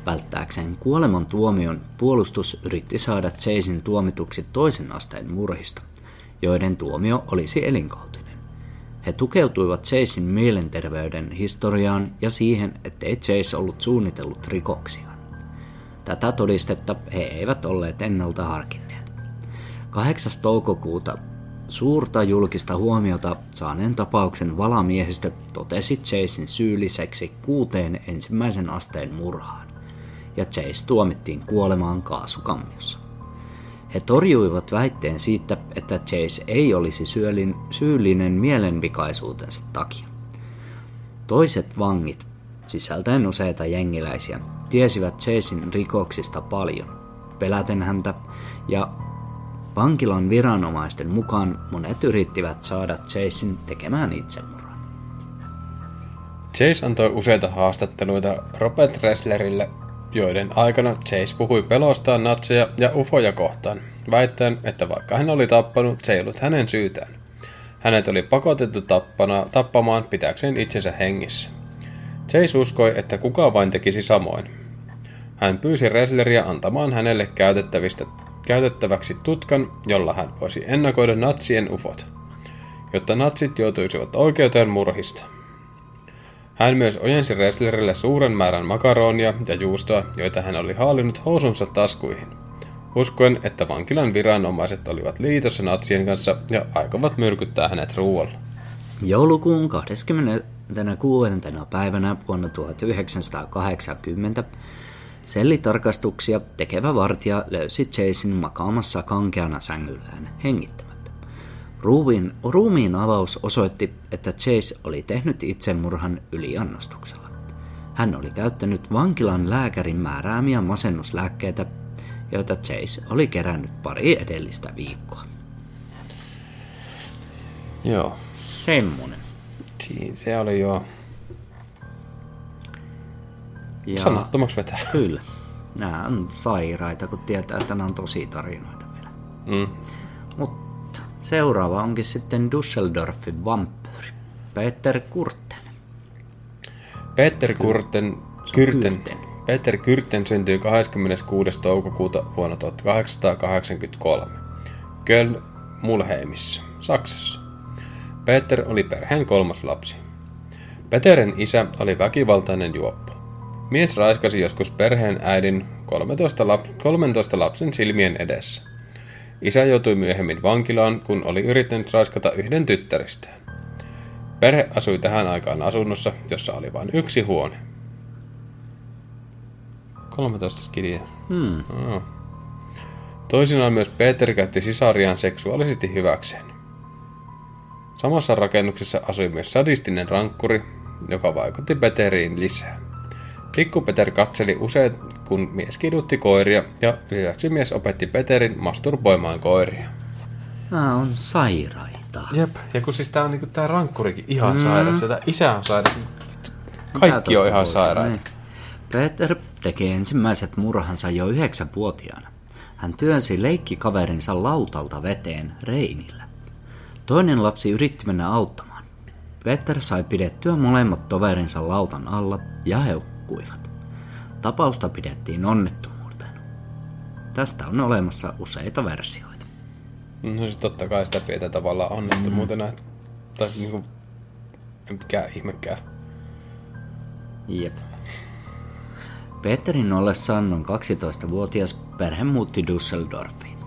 Välttääkseen kuoleman tuomion puolustus yritti saada Chasein tuomituksi toisen asteen murhista, joiden tuomio olisi elinkautinen. He tukeutuivat Chasein mielenterveyden historiaan ja siihen, ettei Chase ollut suunnitellut rikoksia. Tätä todistetta he eivät olleet ennalta harkinneet. 8. toukokuuta Suurta julkista huomiota saaneen tapauksen valamiehistö totesi Chasein syylliseksi kuuteen ensimmäisen asteen murhaan, ja Chase tuomittiin kuolemaan kaasukammiossa. He torjuivat väitteen siitä, että Chase ei olisi syölin, syyllinen mielenvikaisuutensa takia. Toiset vangit, sisältäen useita jengiläisiä, tiesivät Chasein rikoksista paljon, peläten häntä ja Vankilan viranomaisten mukaan monet yrittivät saada Chasein tekemään itsemurhan. Chase antoi useita haastatteluita Robert Resslerille, joiden aikana Chase puhui pelostaan natseja ja ufoja kohtaan, väittäen, että vaikka hän oli tappanut, se ei ollut hänen syytään. Hänet oli pakotettu tappana, tappamaan pitääkseen itsensä hengissä. Chase uskoi, että kuka vain tekisi samoin. Hän pyysi Resleria antamaan hänelle käytettävistä käytettäväksi tutkan, jolla hän voisi ennakoida natsien ufot, jotta natsit joutuisivat oikeuteen murhista. Hän myös ojensi Resslerille suuren määrän makaronia ja juustoa, joita hän oli haalinut housunsa taskuihin. uskoen, että vankilan viranomaiset olivat liitossa natsien kanssa ja aikovat myrkyttää hänet ruoalla. Joulukuun 26. päivänä vuonna 1980 sellitarkastuksia tekevä vartija löysi Chasein makaamassa kankeana sängyllään hengittämättä. Ruumiin, ruumiin avaus osoitti, että Chase oli tehnyt itsemurhan yliannostuksella. Hän oli käyttänyt vankilan lääkärin määräämiä masennuslääkkeitä, joita Chase oli kerännyt pari edellistä viikkoa. Joo. Semmonen. Siinä se oli jo Ja sanattomaksi vetää. Kyllä. Nämä on sairaita, kun tietää, että nämä on tosi tarinoita vielä. Mm. Mutta seuraava onkin sitten Düsseldorfin vampyyri. Peter Kurten. Peter Kurten, Kyrten, Kyrten. Peter Kyrten syntyi 26. toukokuuta vuonna 1883 Köln Mulheimissa, Saksassa. Peter oli perheen kolmas lapsi. Peterin isä oli väkivaltainen juoppo. Mies raiskasi joskus perheen äidin 13, lap- 13 lapsen silmien edessä. Isä joutui myöhemmin vankilaan, kun oli yrittänyt raiskata yhden tyttäristään. Perhe asui tähän aikaan asunnossa, jossa oli vain yksi huone. 13 skidiä. Hmm. Oh. Toisinaan myös Peter käytti sisariaan seksuaalisesti hyväkseen. Samassa rakennuksessa asui myös sadistinen rankkuri, joka vaikutti Peteriin lisää. Pikku Peter katseli usein, kun mies kidutti koiria, ja lisäksi mies opetti Peterin masturboimaan koiria. Nämä on sairaita. Jep, ja kun siis tää on niinku tää rankkurikin ihan mm. sairas, ja tää isä on sairas. Mitä Kaikki on ihan voi- sairaita. Niin. Peter teki ensimmäiset murhansa jo yhdeksänvuotiaana. Hän työnsi leikkikaverinsa lautalta veteen Reinillä. Toinen lapsi yritti mennä auttamaan. Peter sai pidettyä molemmat toverinsa lautan alla ja he hukkuivat. Tapausta pidettiin onnettomuutena. Tästä on olemassa useita versioita. No se totta kai sitä pidetään tavallaan onnettomuutena, mm. tai niinku, mikään ihmekään. Jep. Peterin ollessaan noin 12-vuotias perhe muutti Düsseldorfiin.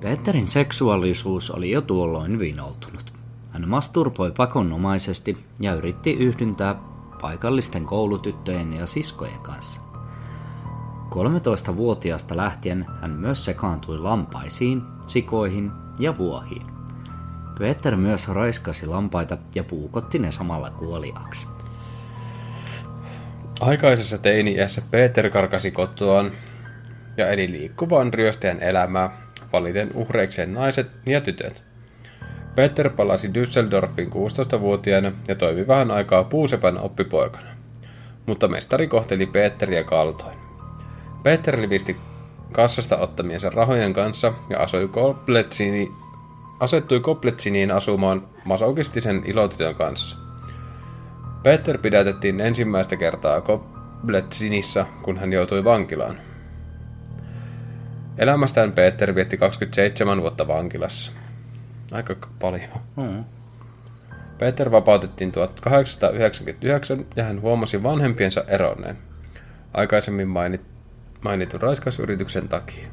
Peterin seksuaalisuus oli jo tuolloin vinoutunut. Hän masturboi pakonomaisesti ja yritti yhdyntää paikallisten koulutyttöjen ja siskojen kanssa. 13-vuotiaasta lähtien hän myös sekaantui lampaisiin, sikoihin ja vuohiin. Peter myös raiskasi lampaita ja puukotti ne samalla kuoliaaksi. Aikaisessa teini-iässä Peter karkasi kotoaan ja eli liikkuvaan ryöstäjän elämää, valiten uhreikseen naiset ja tytöt. Peter palasi Düsseldorfiin 16-vuotiaana ja toimi vähän aikaa puusepän oppipoikana. Mutta mestari kohteli Peteriä kaltoin. Peter livisti kassasta ottamiensa rahojen kanssa ja asui Kopletsini, asettui Kopletsiniin asumaan masokistisen ilotytön kanssa. Peter pidätettiin ensimmäistä kertaa Kobletsinissa, kun hän joutui vankilaan. Elämästään Peter vietti 27 vuotta vankilassa. Aika paljon. Hmm. Peter vapautettiin 1899 ja hän huomasi vanhempiensa eronneen. Aikaisemmin mainit, mainitun raiskausyrityksen takia.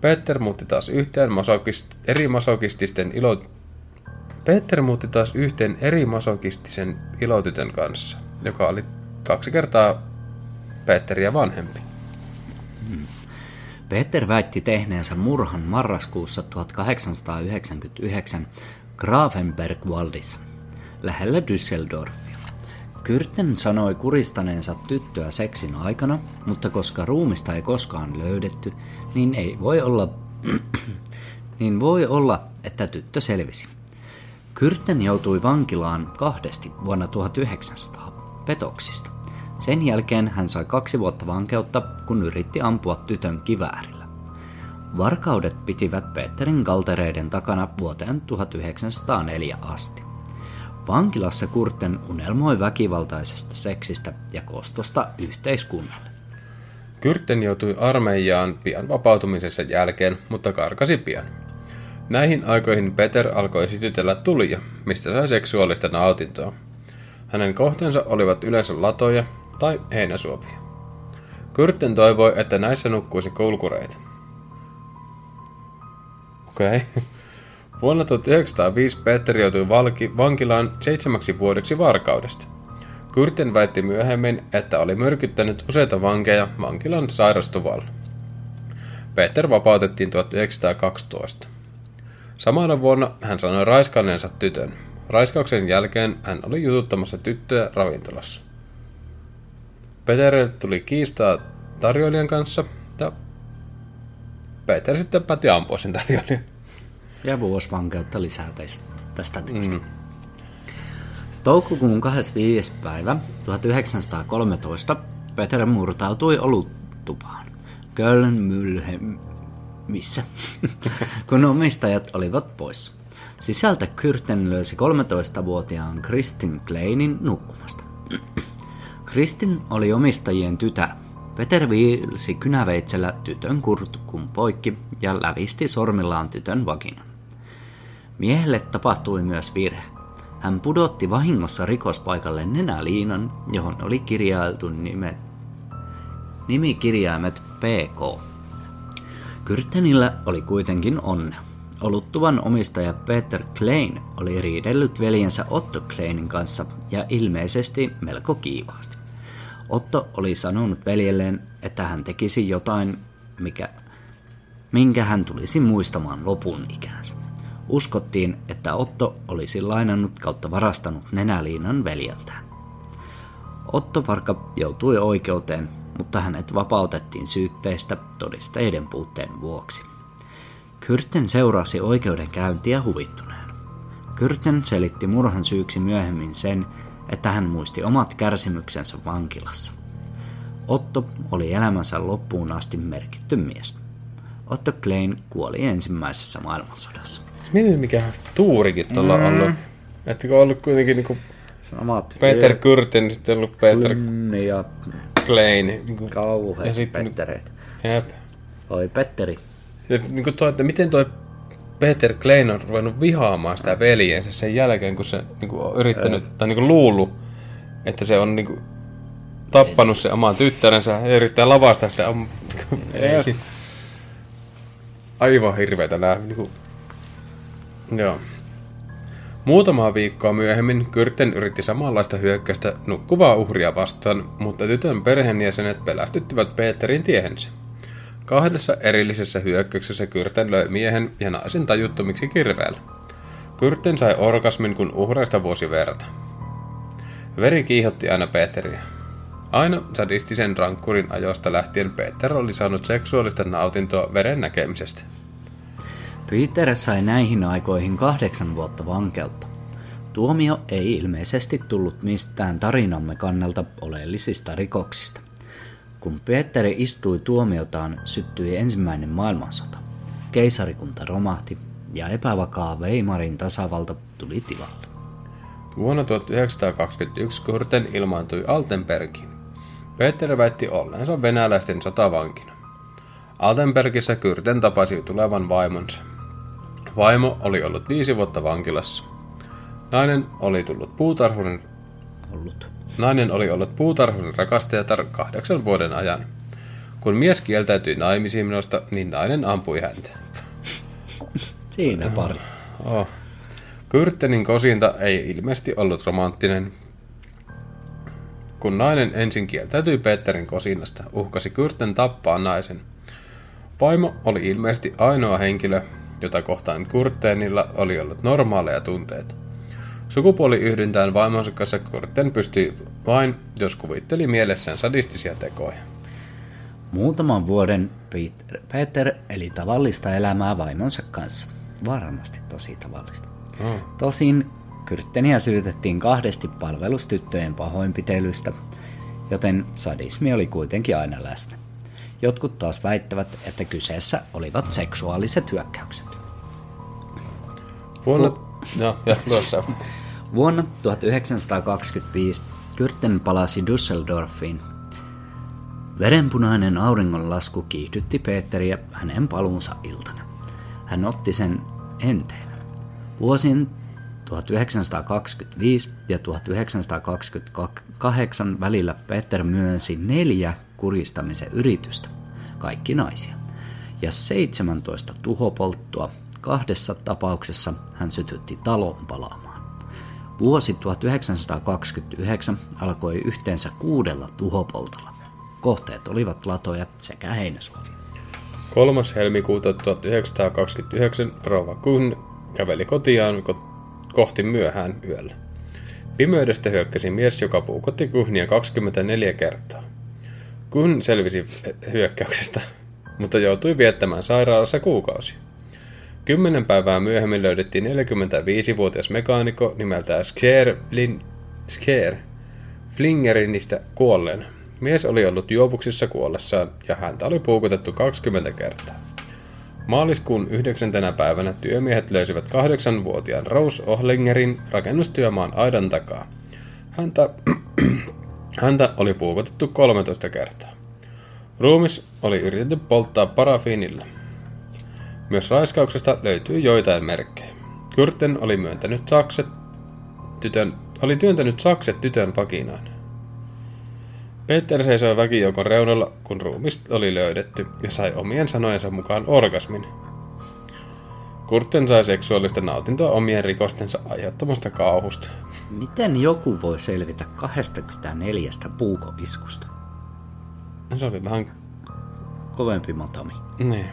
Peter muutti taas yhteen masokist, eri masokististen ilo... Peter muutti taas yhteen eri masokistisen ilotytön kanssa, joka oli kaksi kertaa Peteriä vanhempi. Peter väitti tehneensä murhan marraskuussa 1899 Grafenberg-Waldissa, lähellä Düsseldorfia. Kyrten sanoi kuristaneensa tyttöä seksin aikana, mutta koska ruumista ei koskaan löydetty, niin ei voi olla, niin voi olla, että tyttö selvisi. Kyrten joutui vankilaan kahdesti vuonna 1900 petoksista. Sen jälkeen hän sai kaksi vuotta vankeutta, kun yritti ampua tytön kiväärillä. Varkaudet pitivät Peterin kaltereiden takana vuoteen 1904 asti. Vankilassa Kurten unelmoi väkivaltaisesta seksistä ja kostosta yhteiskunnalle. Kyrten joutui armeijaan pian vapautumisessa jälkeen, mutta karkasi pian. Näihin aikoihin Peter alkoi sytytellä tulia, mistä sai seksuaalista nautintoa. Hänen kohteensa olivat yleensä latoja tai heinäsuopia. Kyrten toivoi, että näissä nukkuisi kulkureita. Okei. Okay. Vuonna 1905 Peter joutui valki, vankilaan seitsemäksi vuodeksi varkaudesta. Kyrten väitti myöhemmin, että oli myrkyttänyt useita vankeja vankilan sairastuvalla. Peter vapautettiin 1912. Samana vuonna hän sanoi raiskanneensa tytön. Raiskauksen jälkeen hän oli jututtamassa tyttöä ravintolassa. Peterille tuli kiistaa tarjoilijan kanssa ja Peter sitten päätti ampua sen tarjoilijan. Ja vuosi vankeutta lisää tästä, tästä tekstistä. Mm. Toukokuun 25. päivä 1913 Peter murtautui oluttupaan. Köln missä, kun omistajat olivat pois. Sisältä Kyrten löysi 13-vuotiaan Kristin Kleinin nukkumasta. Kristin oli omistajien tytär. Peter viilsi kynäveitsellä tytön kurtukun poikki ja lävisti sormillaan tytön vaginan. Miehelle tapahtui myös virhe. Hän pudotti vahingossa rikospaikalle nenäliinan, johon oli kirjailtu nimet, nimikirjaimet PK. Kyrtenillä oli kuitenkin onnea. Oluttuvan omistaja Peter Klein oli riidellyt veljensä Otto Kleinin kanssa ja ilmeisesti melko kiivaasti. Otto oli sanonut veljelleen, että hän tekisi jotain, mikä, minkä hän tulisi muistamaan lopun ikänsä. Uskottiin, että Otto olisi lainannut kautta varastanut nenäliinan veljeltään. Otto Parka joutui oikeuteen, mutta hänet vapautettiin syytteistä todisteiden puutteen vuoksi. Kyrten seurasi oikeudenkäyntiä huvittuneena. Kyrten selitti murhan syyksi myöhemmin sen, että hän muisti omat kärsimyksensä vankilassa. Otto oli elämänsä loppuun asti merkitty mies. Otto Klein kuoli ensimmäisessä maailmansodassa. Mietin mikä tuurikin tuolla mm. ollut. Että kun on ollut kuitenkin niinku Samat Peter Kyrten, niin sitten ollut Peter Kynni ja Klein. Niinku, kauheasti sitten- Pettereitä. jep. Oi Petteri. Ja niinku toi, että miten toi Peter Klein on ruvennut vihaamaan sitä veljensä sen jälkeen, kun se niinku on yrittänyt, tai niinku luullut, että se on niinku tappanut se oman tyttärensä ja yrittää lavastaa sitä. Om... Aivan hirveitä nää. Niinku... Joo. Muutamaa viikkoa myöhemmin Kyrten yritti samanlaista hyökkäystä nukkuvaa uhria vastaan, mutta tytön perheenjäsenet pelästyttivät Peterin tiehensä. Kahdessa erillisessä hyökkäyksessä Kyrten löi miehen ja naisen tajuttomiksi kirveellä. Kyrten sai orgasmin, kun uhreista vuosi verta. Veri kiihotti aina Peteriä. Aina sadistisen rankkurin ajoista lähtien Peter oli saanut seksuaalista nautintoa veren näkemisestä. Peter sai näihin aikoihin kahdeksan vuotta vankeutta. Tuomio ei ilmeisesti tullut mistään tarinamme kannalta oleellisista rikoksista. Kun Petteri istui tuomiotaan, syttyi ensimmäinen maailmansota. Keisarikunta romahti ja epävakaa Weimarin tasavalta tuli tilalle. Vuonna 1921 Kyrten ilmaantui Altenbergiin. Peter väitti olleensa venäläisten sotavankina. Altenbergissä Kyrten tapasi tulevan vaimonsa. Vaimo oli ollut viisi vuotta vankilassa. Nainen oli tullut puutarhurin Ollut. Nainen oli ollut puutarhurin rakastajatar kahdeksan vuoden ajan. Kun mies kieltäytyi naimisiin minusta, niin nainen ampui häntä. Siinä pari. Oh. Kyrtenin kosinta ei ilmeisesti ollut romanttinen. Kun nainen ensin kieltäytyi Petterin kosinasta, uhkasi Kyrten tappaa naisen. Vaimo oli ilmeisesti ainoa henkilö, jota kohtaan Kurtenilla oli ollut normaaleja tunteita. Sukupuoliyhdyntään vaimonsa kanssa Kurten pystyi vain, jos kuvitteli mielessään sadistisia tekoja. Muutaman vuoden Peter, Peter eli tavallista elämää vaimonsa kanssa. Varmasti tosi tavallista. Oh. Tosin Kyrtteniä syytettiin kahdesti palvelustyttöjen pahoinpitelystä, joten sadismi oli kuitenkin aina läsnä. Jotkut taas väittävät, että kyseessä olivat seksuaaliset hyökkäykset. Vuonna... Joo, ja tuossa. Vuonna 1925 Kyrten palasi Düsseldorfiin. Verenpunainen auringonlasku kiihdytti Peteriä hänen paluunsa iltana. Hän otti sen enteenä. Vuosien 1925 ja 1928 välillä Peter myönsi neljä kuristamisen yritystä, kaikki naisia, ja 17 tuhopolttoa, kahdessa tapauksessa hän sytytti talon palaamaan. Vuosi 1929 alkoi yhteensä kuudella tuhopoltolla. Kohteet olivat latoja sekä heinäsuovia. 3. helmikuuta 1929 Rova Kuhn käveli kotiaan ko- kohti myöhään yöllä. Pimeydestä hyökkäsi mies, joka puukotti Kuhnia 24 kertaa. Kuhn selvisi hyökkäyksestä, mutta joutui viettämään sairaalassa kuukausi. Kymmenen päivää myöhemmin löydettiin 45-vuotias mekaanikko nimeltään Sker, Blin, Sker Flingerinistä kuolleen. Mies oli ollut juovuksissa kuollessaan ja häntä oli puukotettu 20 kertaa. Maaliskuun 9. päivänä työmiehet löysivät kahdeksanvuotiaan Rose Ohlingerin rakennustyömaan aidan takaa. Häntä, häntä oli puukotettu 13 kertaa. Ruumis oli yritetty polttaa parafiinilla. Myös raiskauksesta löytyy joitain merkkejä. Kyrten oli myöntänyt sakset tytön, oli työntänyt sakset tytön vakinaan. Peter seisoi väkijoukon reunalla, kun ruumis oli löydetty ja sai omien sanojensa mukaan orgasmin. Kurten sai seksuaalista nautintoa omien rikostensa aiheuttamasta kauhusta. Miten joku voi selvitä 24 puukoiskusta? Se oli vähän... Kovempi matami. Niin.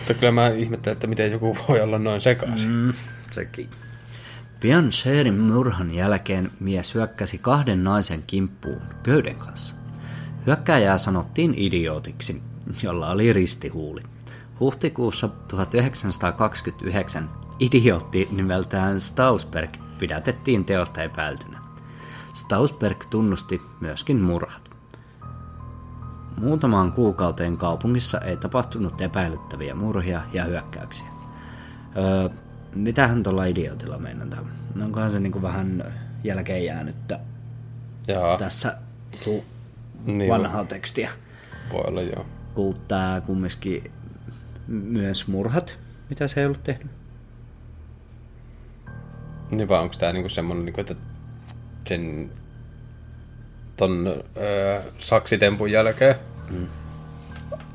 Mutta kyllä mä ihmettelen, että miten joku voi olla noin sekaisin. Mm, sekin. Pian Sherin murhan jälkeen mies hyökkäsi kahden naisen kimppuun köyden kanssa. Hyökkäjää sanottiin idiootiksi, jolla oli ristihuuli. Huhtikuussa 1929 idiootti nimeltään Stausberg pidätettiin teosta epäiltynä. Stausberg tunnusti myöskin murhat. Muutamaan kuukauteen kaupungissa ei tapahtunut epäilyttäviä murhia ja hyökkäyksiä. Öö, mitähän tuolla idiotilla meinataan? Onkohan se niinku vähän jälkeen jäänyttä Jaa, tässä tu- Niin vanhaa tekstiä? voi olla joo. Tää kumminkin myös murhat, mitä se ei ollut tehnyt. Niin vai onko tää niinku semmonen, niinku, että sen ton öö, saksitempun jälkeen mm.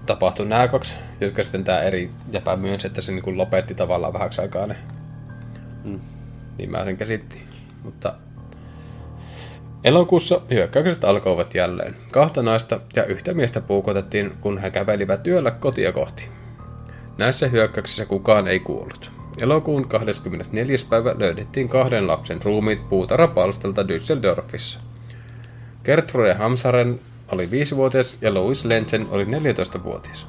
tapahtui nämä kaksi, jotka sitten tää eri jäpä myönsi, että se niinku lopetti tavallaan vähäksi aikaa ne. Mm. Niin mä sen käsittiin. Mutta Elokuussa hyökkäykset alkoivat jälleen. Kahta naista ja yhtä miestä puukotettiin, kun he kävelivät yöllä kotia kohti. Näissä hyökkäyksissä kukaan ei kuollut. Elokuun 24. päivä löydettiin kahden lapsen ruumiit puutarapalstalta Düsseldorfissa. Gertrude Hamsaren oli 5-vuotias ja Louis Lenzen oli 14-vuotias.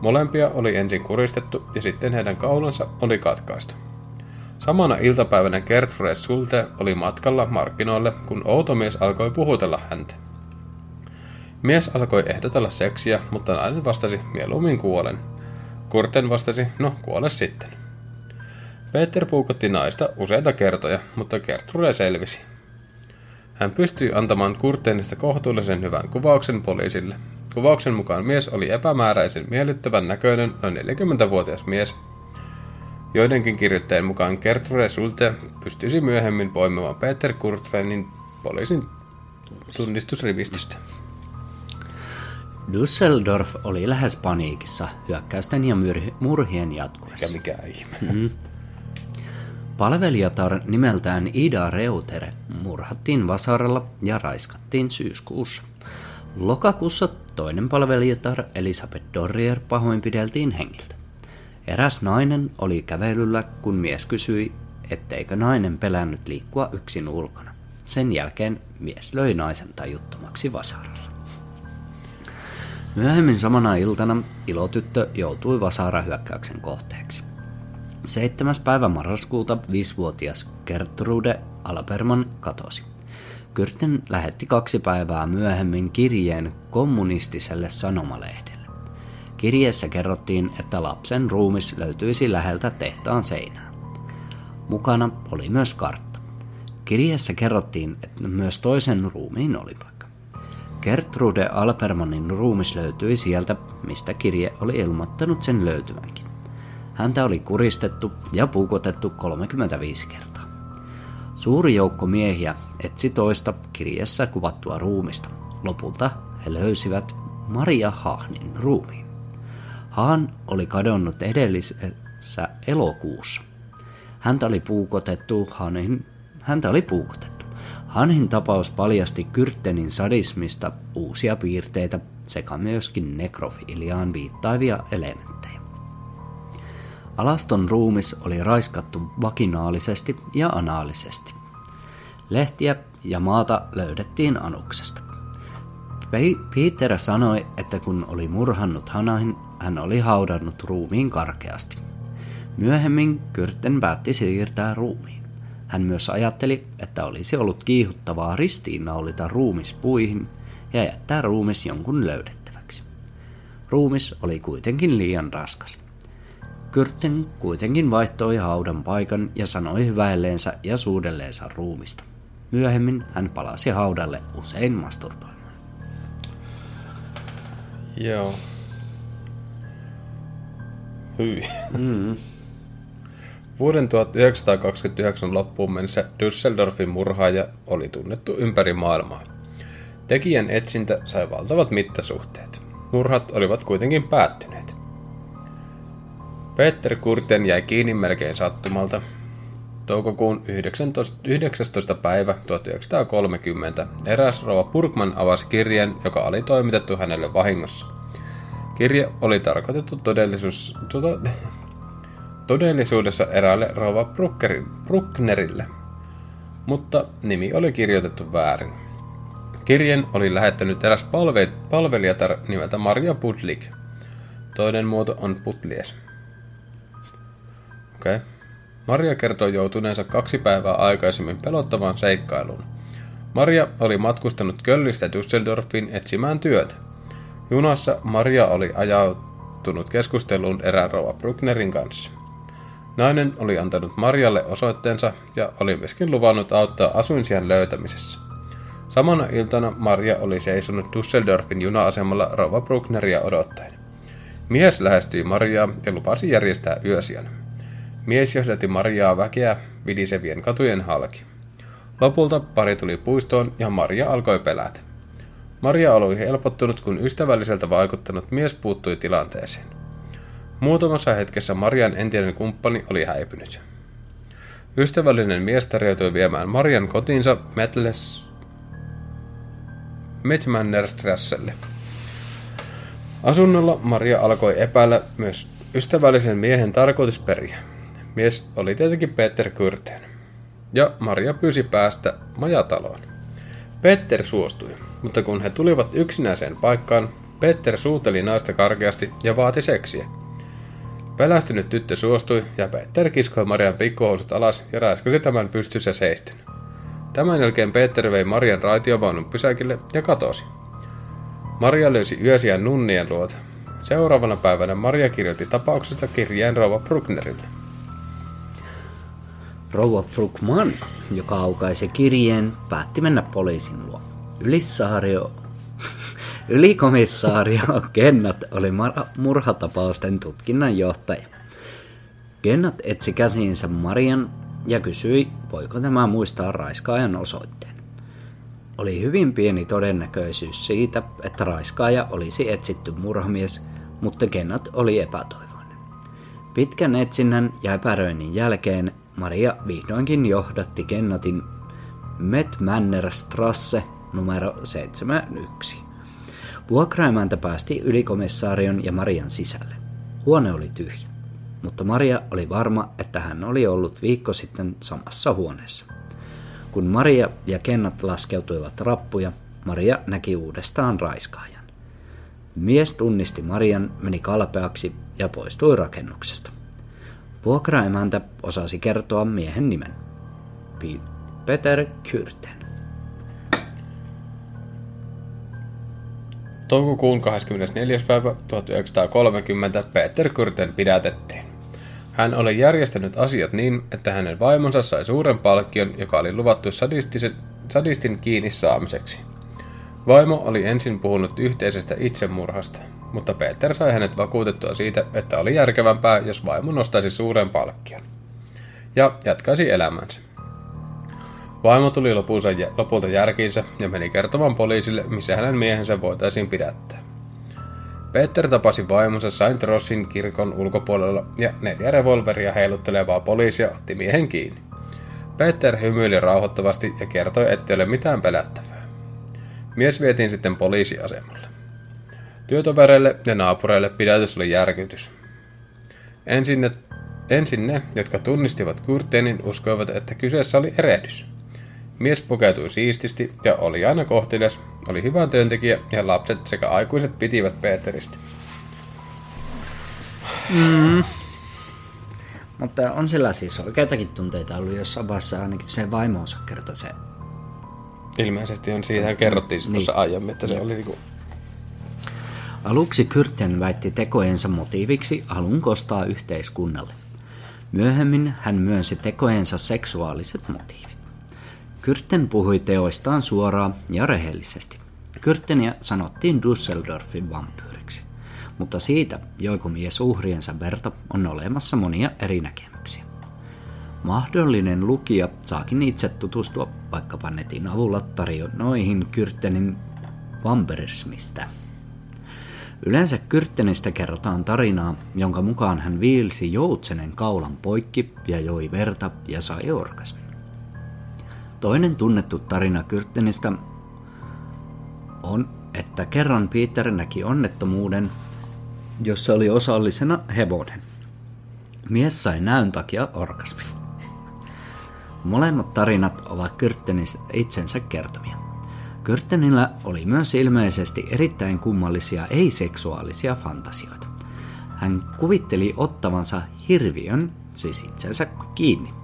Molempia oli ensin kuristettu ja sitten heidän kaulansa oli katkaistu. Samana iltapäivänä Gertrude Sulte oli matkalla markkinoille, kun outo mies alkoi puhutella häntä. Mies alkoi ehdotella seksiä, mutta nainen vastasi mieluummin kuolen. Kurten vastasi, no kuole sitten. Peter puukotti naista useita kertoja, mutta Gertrude selvisi. Hän pystyi antamaan Kurtenista kohtuullisen hyvän kuvauksen poliisille. Kuvauksen mukaan mies oli epämääräisen miellyttävän näköinen noin 40-vuotias mies. Joidenkin kirjoittajien mukaan Gertrude Sulte pystyisi myöhemmin poimimaan Peter Kurtrenin poliisin tunnistusrivistöstä. Düsseldorf oli lähes paniikissa hyökkäysten ja myr- murhien jatkuessa. Ja mikä ihme. Palvelijatar nimeltään Ida Reuter murhattiin Vasaralla ja raiskattiin syyskuussa. Lokakuussa toinen palvelijatar Elisabeth Dorrier pahoinpideltiin hengiltä. Eräs nainen oli kävelyllä, kun mies kysyi, etteikö nainen pelännyt liikkua yksin ulkona. Sen jälkeen mies löi naisen tajuttomaksi Vasaralla. Myöhemmin samana iltana ilotyttö joutui Vasara-hyökkäyksen kohteeksi. 7. päivä marraskuuta 5-vuotias Gertrude Alberman katosi. Kyrten lähetti kaksi päivää myöhemmin kirjeen kommunistiselle sanomalehdelle. Kirjeessä kerrottiin, että lapsen ruumis löytyisi läheltä tehtaan seinää. Mukana oli myös kartta. Kirjeessä kerrottiin, että myös toisen ruumiin oli paikka. Gertrude Alpermanin ruumis löytyi sieltä, mistä kirje oli ilmoittanut sen löytyvänkin. Häntä oli kuristettu ja puukotettu 35 kertaa. Suuri joukko miehiä etsi toista kirjassa kuvattua ruumista. Lopulta he löysivät Maria Hahnin ruumiin. Haan oli kadonnut edellis- elokuussa. Häntä oli puukotettu Hanin, häntä oli puukotettu. Hanhin tapaus paljasti Kyrttenin sadismista uusia piirteitä sekä myöskin nekrofiliaan viittaavia elementtejä. Alaston ruumis oli raiskattu vakinaalisesti ja anaalisesti. Lehtiä ja maata löydettiin anuksesta. Peter sanoi, että kun oli murhannut Hanahin, hän oli haudannut ruumiin karkeasti. Myöhemmin Kyrten päätti siirtää ruumiin. Hän myös ajatteli, että olisi ollut kiihuttavaa ristiinnaulita ruumis puihin ja jättää ruumis jonkun löydettäväksi. Ruumis oli kuitenkin liian raskas. Kyrten kuitenkin vaihtoi haudan paikan ja sanoi väelleensä ja suudelleensa ruumista. Myöhemmin hän palasi haudalle usein masturboimaan. Joo. Hyi. Mm. Vuoden 1929 loppuun mennessä Düsseldorfin murhaaja oli tunnettu ympäri maailmaa. Tekijän etsintä sai valtavat mittasuhteet. Murhat olivat kuitenkin päättyneet. Peter Kurten jäi kiinni melkein sattumalta. Toukokuun 19, 19. päivä 1930 eräs rouva Burkman avasi kirjeen, joka oli toimitettu hänelle vahingossa. Kirje oli tarkoitettu todellisuus, tuota, todellisuudessa eräälle rouva Brucknerille, mutta nimi oli kirjoitettu väärin. Kirjen oli lähettänyt eräs palve, palvelijatar nimeltä Maria Pudlik. Toinen muoto on Putlies. Okei. Okay. Maria kertoi joutuneensa kaksi päivää aikaisemmin pelottavaan seikkailuun. Maria oli matkustanut Köllistä Düsseldorfiin etsimään työtä. Junassa Maria oli ajautunut keskusteluun erään rouva Brucknerin kanssa. Nainen oli antanut Marjalle osoitteensa ja oli myöskin luvannut auttaa asuinsijan löytämisessä. Samana iltana Maria oli seisonut Düsseldorfin juna-asemalla rouva Bruckneria odottaen. Mies lähestyi Mariaa ja lupasi järjestää yösijan. Mies johdatti Mariaa väkeä vidisevien katujen halki. Lopulta pari tuli puistoon ja Maria alkoi pelätä. Maria oli helpottunut, kun ystävälliseltä vaikuttanut mies puuttui tilanteeseen. Muutamassa hetkessä Marian entinen kumppani oli häipynyt. Ystävällinen mies tarjoutui viemään Marian kotiinsa Metles... Metmannerstrasselle. Asunnolla Maria alkoi epäillä myös ystävällisen miehen tarkoitusperiä. Mies oli tietenkin Peter Kyrten. Ja Maria pyysi päästä majataloon. Peter suostui, mutta kun he tulivat yksinäiseen paikkaan, Peter suuteli naista karkeasti ja vaati seksiä. Pelästynyt tyttö suostui ja Peter kiskoi Marian pikkuhousut alas ja raiskasi tämän pystyssä seisten. Tämän jälkeen Peter vei Marian raitiovaunun pysäkille ja katosi. Maria löysi yösiä nunnien luota. Seuraavana päivänä Maria kirjoitti tapauksesta kirjeen rouva Brucknerille. Rouva Bruckman, joka aukaisi kirjeen, päätti mennä poliisin luo. Ylissaario, ylikomissaario Kennat oli murhatapausten tutkinnan johtaja. Kennat etsi käsiinsä Marian ja kysyi, voiko tämä muistaa raiskaajan osoitteen. Oli hyvin pieni todennäköisyys siitä, että raiskaaja olisi etsitty murhamies, mutta Kennat oli epätoivoinen. Pitkän etsinnän ja epäröinnin jälkeen Maria vihdoinkin johdatti Kennatin Strasse numero 71. Vuokraimäntä päästi ylikomissaarion ja Marian sisälle. Huone oli tyhjä, mutta Maria oli varma, että hän oli ollut viikko sitten samassa huoneessa. Kun Maria ja Kennat laskeutuivat rappuja, Maria näki uudestaan raiskaajan. Mies tunnisti Marian, meni kalpeaksi ja poistui rakennuksesta. Vuokraemäntä osasi kertoa miehen nimen. Peter Kyrten. Toukokuun 24. päivä 1930 Peter Kyrten pidätettiin. Hän oli järjestänyt asiat niin, että hänen vaimonsa sai suuren palkkion, joka oli luvattu sadistin kiinni saamiseksi. Vaimo oli ensin puhunut yhteisestä itsemurhasta, mutta Peter sai hänet vakuutettua siitä, että oli järkevämpää, jos vaimo nostaisi suuren palkkion. Ja jatkaisi elämänsä. Vaimo tuli lopulta, järkiinsä ja meni kertomaan poliisille, missä hänen miehensä voitaisiin pidättää. Peter tapasi vaimonsa Saint Rossin kirkon ulkopuolella ja neljä revolveria heiluttelevaa poliisia otti miehen kiinni. Peter hymyili rauhoittavasti ja kertoi, ettei ole mitään pelättävää. Mies vietiin sitten poliisiasemalle. Työtovereille ja naapureille pidätys oli järkytys. Ensin ne, ensin ne, jotka tunnistivat Kurtenin, uskoivat, että kyseessä oli erehdys. Mies pukeutui siististi ja oli aina kohtelias, oli hyvä työntekijä ja lapset sekä aikuiset pitivät Peteristä. Mutta on sillä siis oikeitakin tunteita ollut jossain vaiheessa ainakin se vaimonsa kertoi se. Ilmeisesti on siitä kerrottiin niin. tuossa aiemmin, että se oli niinku... Aluksi Kyrten väitti tekojensa motiiviksi halun kostaa yhteiskunnalle. Myöhemmin hän myönsi tekojensa seksuaaliset motiivit. Kyrten puhui teoistaan suoraan ja rehellisesti. Kyrteniä sanottiin Düsseldorfin vampyyriksi, mutta siitä, joiko mies uhriensa verta, on olemassa monia eri näkemyksiä. Mahdollinen lukija saakin itse tutustua vaikkapa netin avulla tarjonnoihin Kyrtenin vampirismistä. Yleensä Kyrttenistä kerrotaan tarinaa, jonka mukaan hän viilsi joutsenen kaulan poikki ja joi verta ja sai orgasmin. Toinen tunnettu tarina Kyrttenistä on, että kerran Peter näki onnettomuuden, jossa oli osallisena hevonen. Mies sai näön takia orgasmin. Molemmat tarinat ovat Kyrttenistä itsensä kertomia. Kyrttenillä oli myös ilmeisesti erittäin kummallisia ei-seksuaalisia fantasioita. Hän kuvitteli ottavansa hirviön, siis itsensä, kiinni.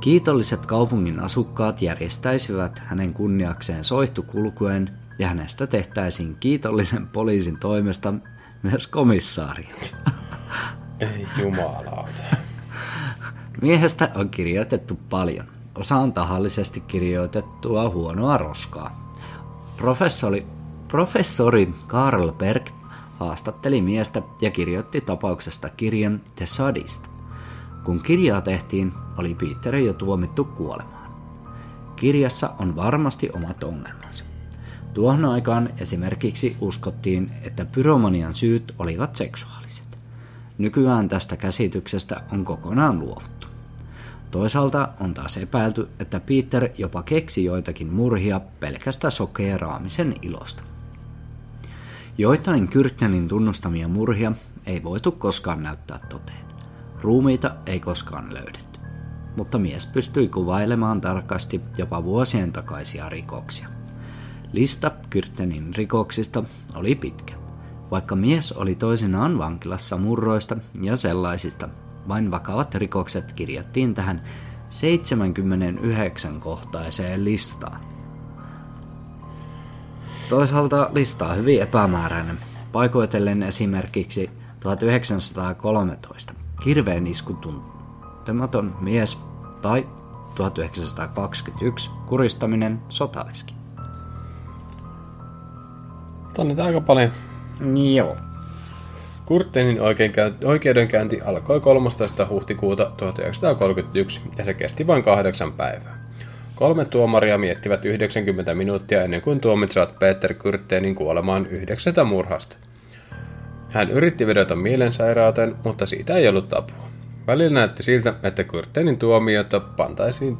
Kiitolliset kaupungin asukkaat järjestäisivät hänen kunniakseen soihtukulkuen ja hänestä tehtäisiin kiitollisen poliisin toimesta myös komissaari. Ei jumalauta. Miehestä on kirjoitettu paljon. Osa on tahallisesti kirjoitettua huonoa roskaa. Professori, professori Karl Berg haastatteli miestä ja kirjoitti tapauksesta kirjan The Sadist. Kun kirjaa tehtiin, oli Peter jo tuomittu kuolemaan. Kirjassa on varmasti omat ongelmansa. Tuohon aikaan esimerkiksi uskottiin, että pyromanian syyt olivat seksuaaliset. Nykyään tästä käsityksestä on kokonaan luovuttu. Toisaalta on taas epäilty, että Peter jopa keksi joitakin murhia pelkästä sokeeraamisen ilosta. Joitain Kyrknenin tunnustamia murhia ei voitu koskaan näyttää toteen. Ruumiita ei koskaan löydetty, mutta mies pystyi kuvailemaan tarkasti jopa vuosien takaisia rikoksia. Lista Kyrtenin rikoksista oli pitkä. Vaikka mies oli toisinaan vankilassa murroista ja sellaisista, vain vakavat rikokset kirjattiin tähän 79-kohtaiseen listaan. Toisaalta lista on hyvin epämääräinen, paikoitellen esimerkiksi 1913 kirveen isku tuntematon mies tai 1921 kuristaminen sotaliski. Tänne aika paljon. Joo. Kurtenin oikeudenkäynti alkoi 13. huhtikuuta 1931 ja se kesti vain kahdeksan päivää. Kolme tuomaria miettivät 90 minuuttia ennen kuin tuomitsevat Peter Kurtenin kuolemaan yhdeksästä murhasta. Hän yritti vedota mielensairauteen, mutta siitä ei ollut apua. Välillä näytti siltä, että Kurtenin tuomiota pantaisiin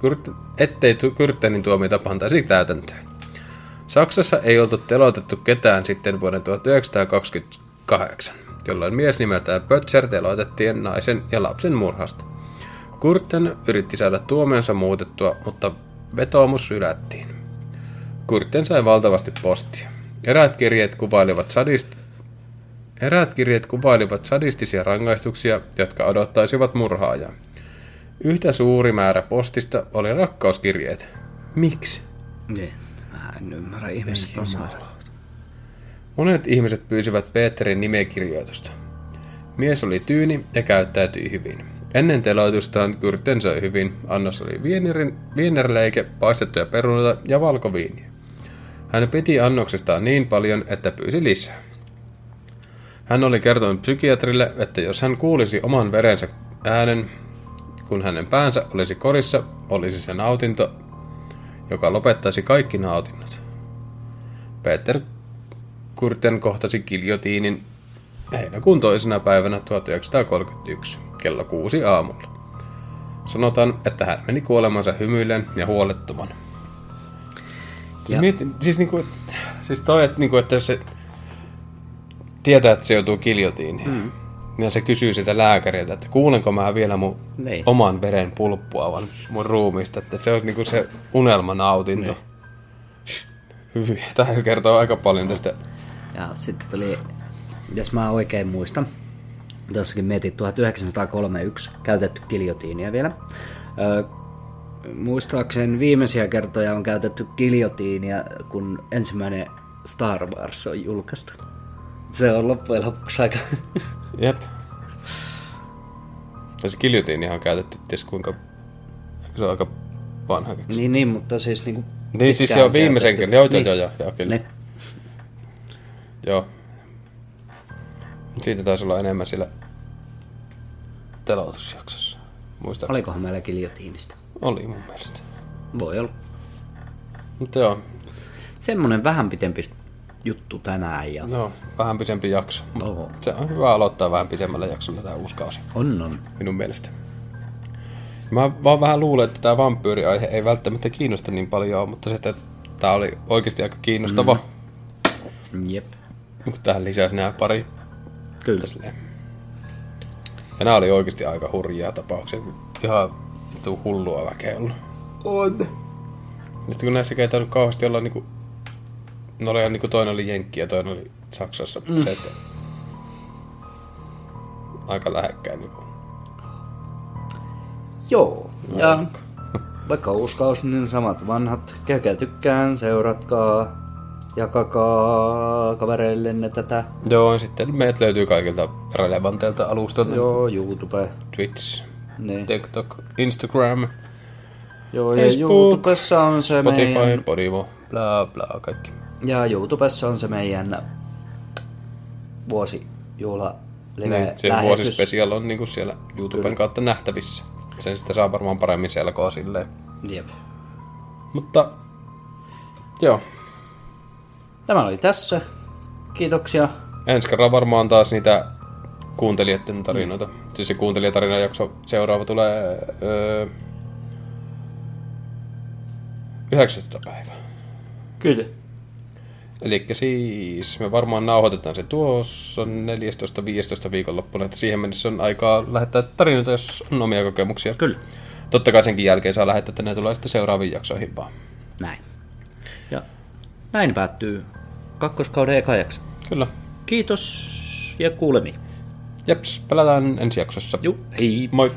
Kurt, ettei Kurtenin tuomiota pantaisi täytäntöön. Saksassa ei oltu teloitettu ketään sitten vuoden 1928, jolloin mies nimeltään Pötzer teloitettiin naisen ja lapsen murhasta. Kurten yritti saada tuomionsa muutettua, mutta vetoomus hylättiin. Kurten sai valtavasti postia. Eräät kirjeet kuvailivat sadist... Eräät kirjeet kuvailivat sadistisia rangaistuksia, jotka odottaisivat murhaajaa. Yhtä suuri määrä postista oli rakkauskirjeet. Miksi? Yeah. Mä en ymmärrä ihmiset Monet ihmiset pyysivät Peterin nimekirjoitusta. Mies oli tyyni ja käyttäytyi hyvin. Ennen teloitustaan Kyrten söi hyvin. Annos oli vienerin, vienerleike, paistettuja perunoita ja valkoviiniä. Hän piti annoksestaan niin paljon, että pyysi lisää. Hän oli kertonut psykiatrille, että jos hän kuulisi oman verensä äänen, kun hänen päänsä olisi korissa, olisi se nautinto joka lopettaisi kaikki nautinnot. Peter Kurten kohtasi giljotiinin heinäkuun toisena päivänä 1931 kello kuusi aamulla. Sanotaan, että hän meni kuolemansa hymyillen ja huolettomana. Siis, Ja- mietin, siis, niinku, siis toi, että, niinku, että jos se tietää, että se joutuu kiljotiiniin, mm. ja se kysyy sitä lääkäriltä, että kuulenko mä vielä mun Niin. oman veren pulppuavan mun ruumista, että se on niinku se unelmanautinto. Hyvin. Tämä kertoo aika paljon tästä. Ja sitten oli, jos mä oikein muistan, tuossakin mietin 1931 käytetty giljotiinia vielä. Öö, muistaakseni viimeisiä kertoja on käytetty giljotiinia, kun ensimmäinen Star Wars on julkaistu. Se on loppujen lopuksi aika... Jep. Ja se kiljotiinihan on käytetty, ties kuinka... Se on aika vanha niin, niin, mutta siis niinku... Niin, siis se on viimeisen kerran. Joo, niin. joo, joo, joo, kyllä. Ne. Joo. Siitä taisi olla enemmän sillä telotusjaksossa. Muistaakseni? Olikohan meillä giljotiinista? Oli mun mielestä. Voi olla. Mutta joo, Semmonen vähän pitempi juttu tänään ja... no, vähän pisempi jakso. Oho. Se on hyvä aloittaa vähän pisemmällä jaksolla tämä uusi kausi, On, on. minun mielestä. Mä vaan vähän luulen, että tämä vampyyriaihe ei välttämättä kiinnosta niin paljon, mutta se, että tämä oli oikeasti aika kiinnostava. Mm. Jep. Kun tähän lisäsi nämä pari Kyllä. Silleen. Ja nämä oli oikeasti aika hurjia tapauksia. Ihan vittu hullua väkeä ollut. On. Sitten kun näissä ei tainnut kauheasti olla niinku... No oli niinku toinen oli Jenkki ja toinen oli Saksassa. Mm. Se, että aika lähekkäin niinku. Joo. Ja Vaikka. vaikka uuskaus, niin samat vanhat. Käykää tykkään, seuratkaa, jakakaa kavereillenne tätä. Joo, ja sitten meidät löytyy kaikilta relevanteilta alustoilta. Joo, YouTube. Twitch, Niin. TikTok, Instagram, Joo, ja Facebook, YouTubessa on se Spotify, meidän... Podimo, bla bla kaikki. Ja YouTubessa on se meidän vuosijuhla live Niin, se lähetys. vuosispecial on niinku siellä YouTuben kautta nähtävissä. Sen sitä saa varmaan paremmin selkoa silleen. Jep. Mutta joo, Tämä oli tässä. Kiitoksia. ensi kerralla varmaan taas niitä kuuntelijoiden tarinoita. Siis se kuuntelijatarina jakso seuraava tulee öö, 19. päivä. Kyllä. Eli siis me varmaan nauhoitetaan se tuossa 14-15 viikonloppuna, että siihen mennessä on aikaa lähettää tarinoita, jos on omia kokemuksia. Kyllä. Totta kai senkin jälkeen saa lähettää, että ne tulee sitten seuraaviin jaksoihin vaan. Näin. Ja näin päättyy kakkoskauden eka jakso. Kyllä. Kiitos ja kuulemiin. Jeps, pelataan ensi jaksossa. Juu, hei. Moi!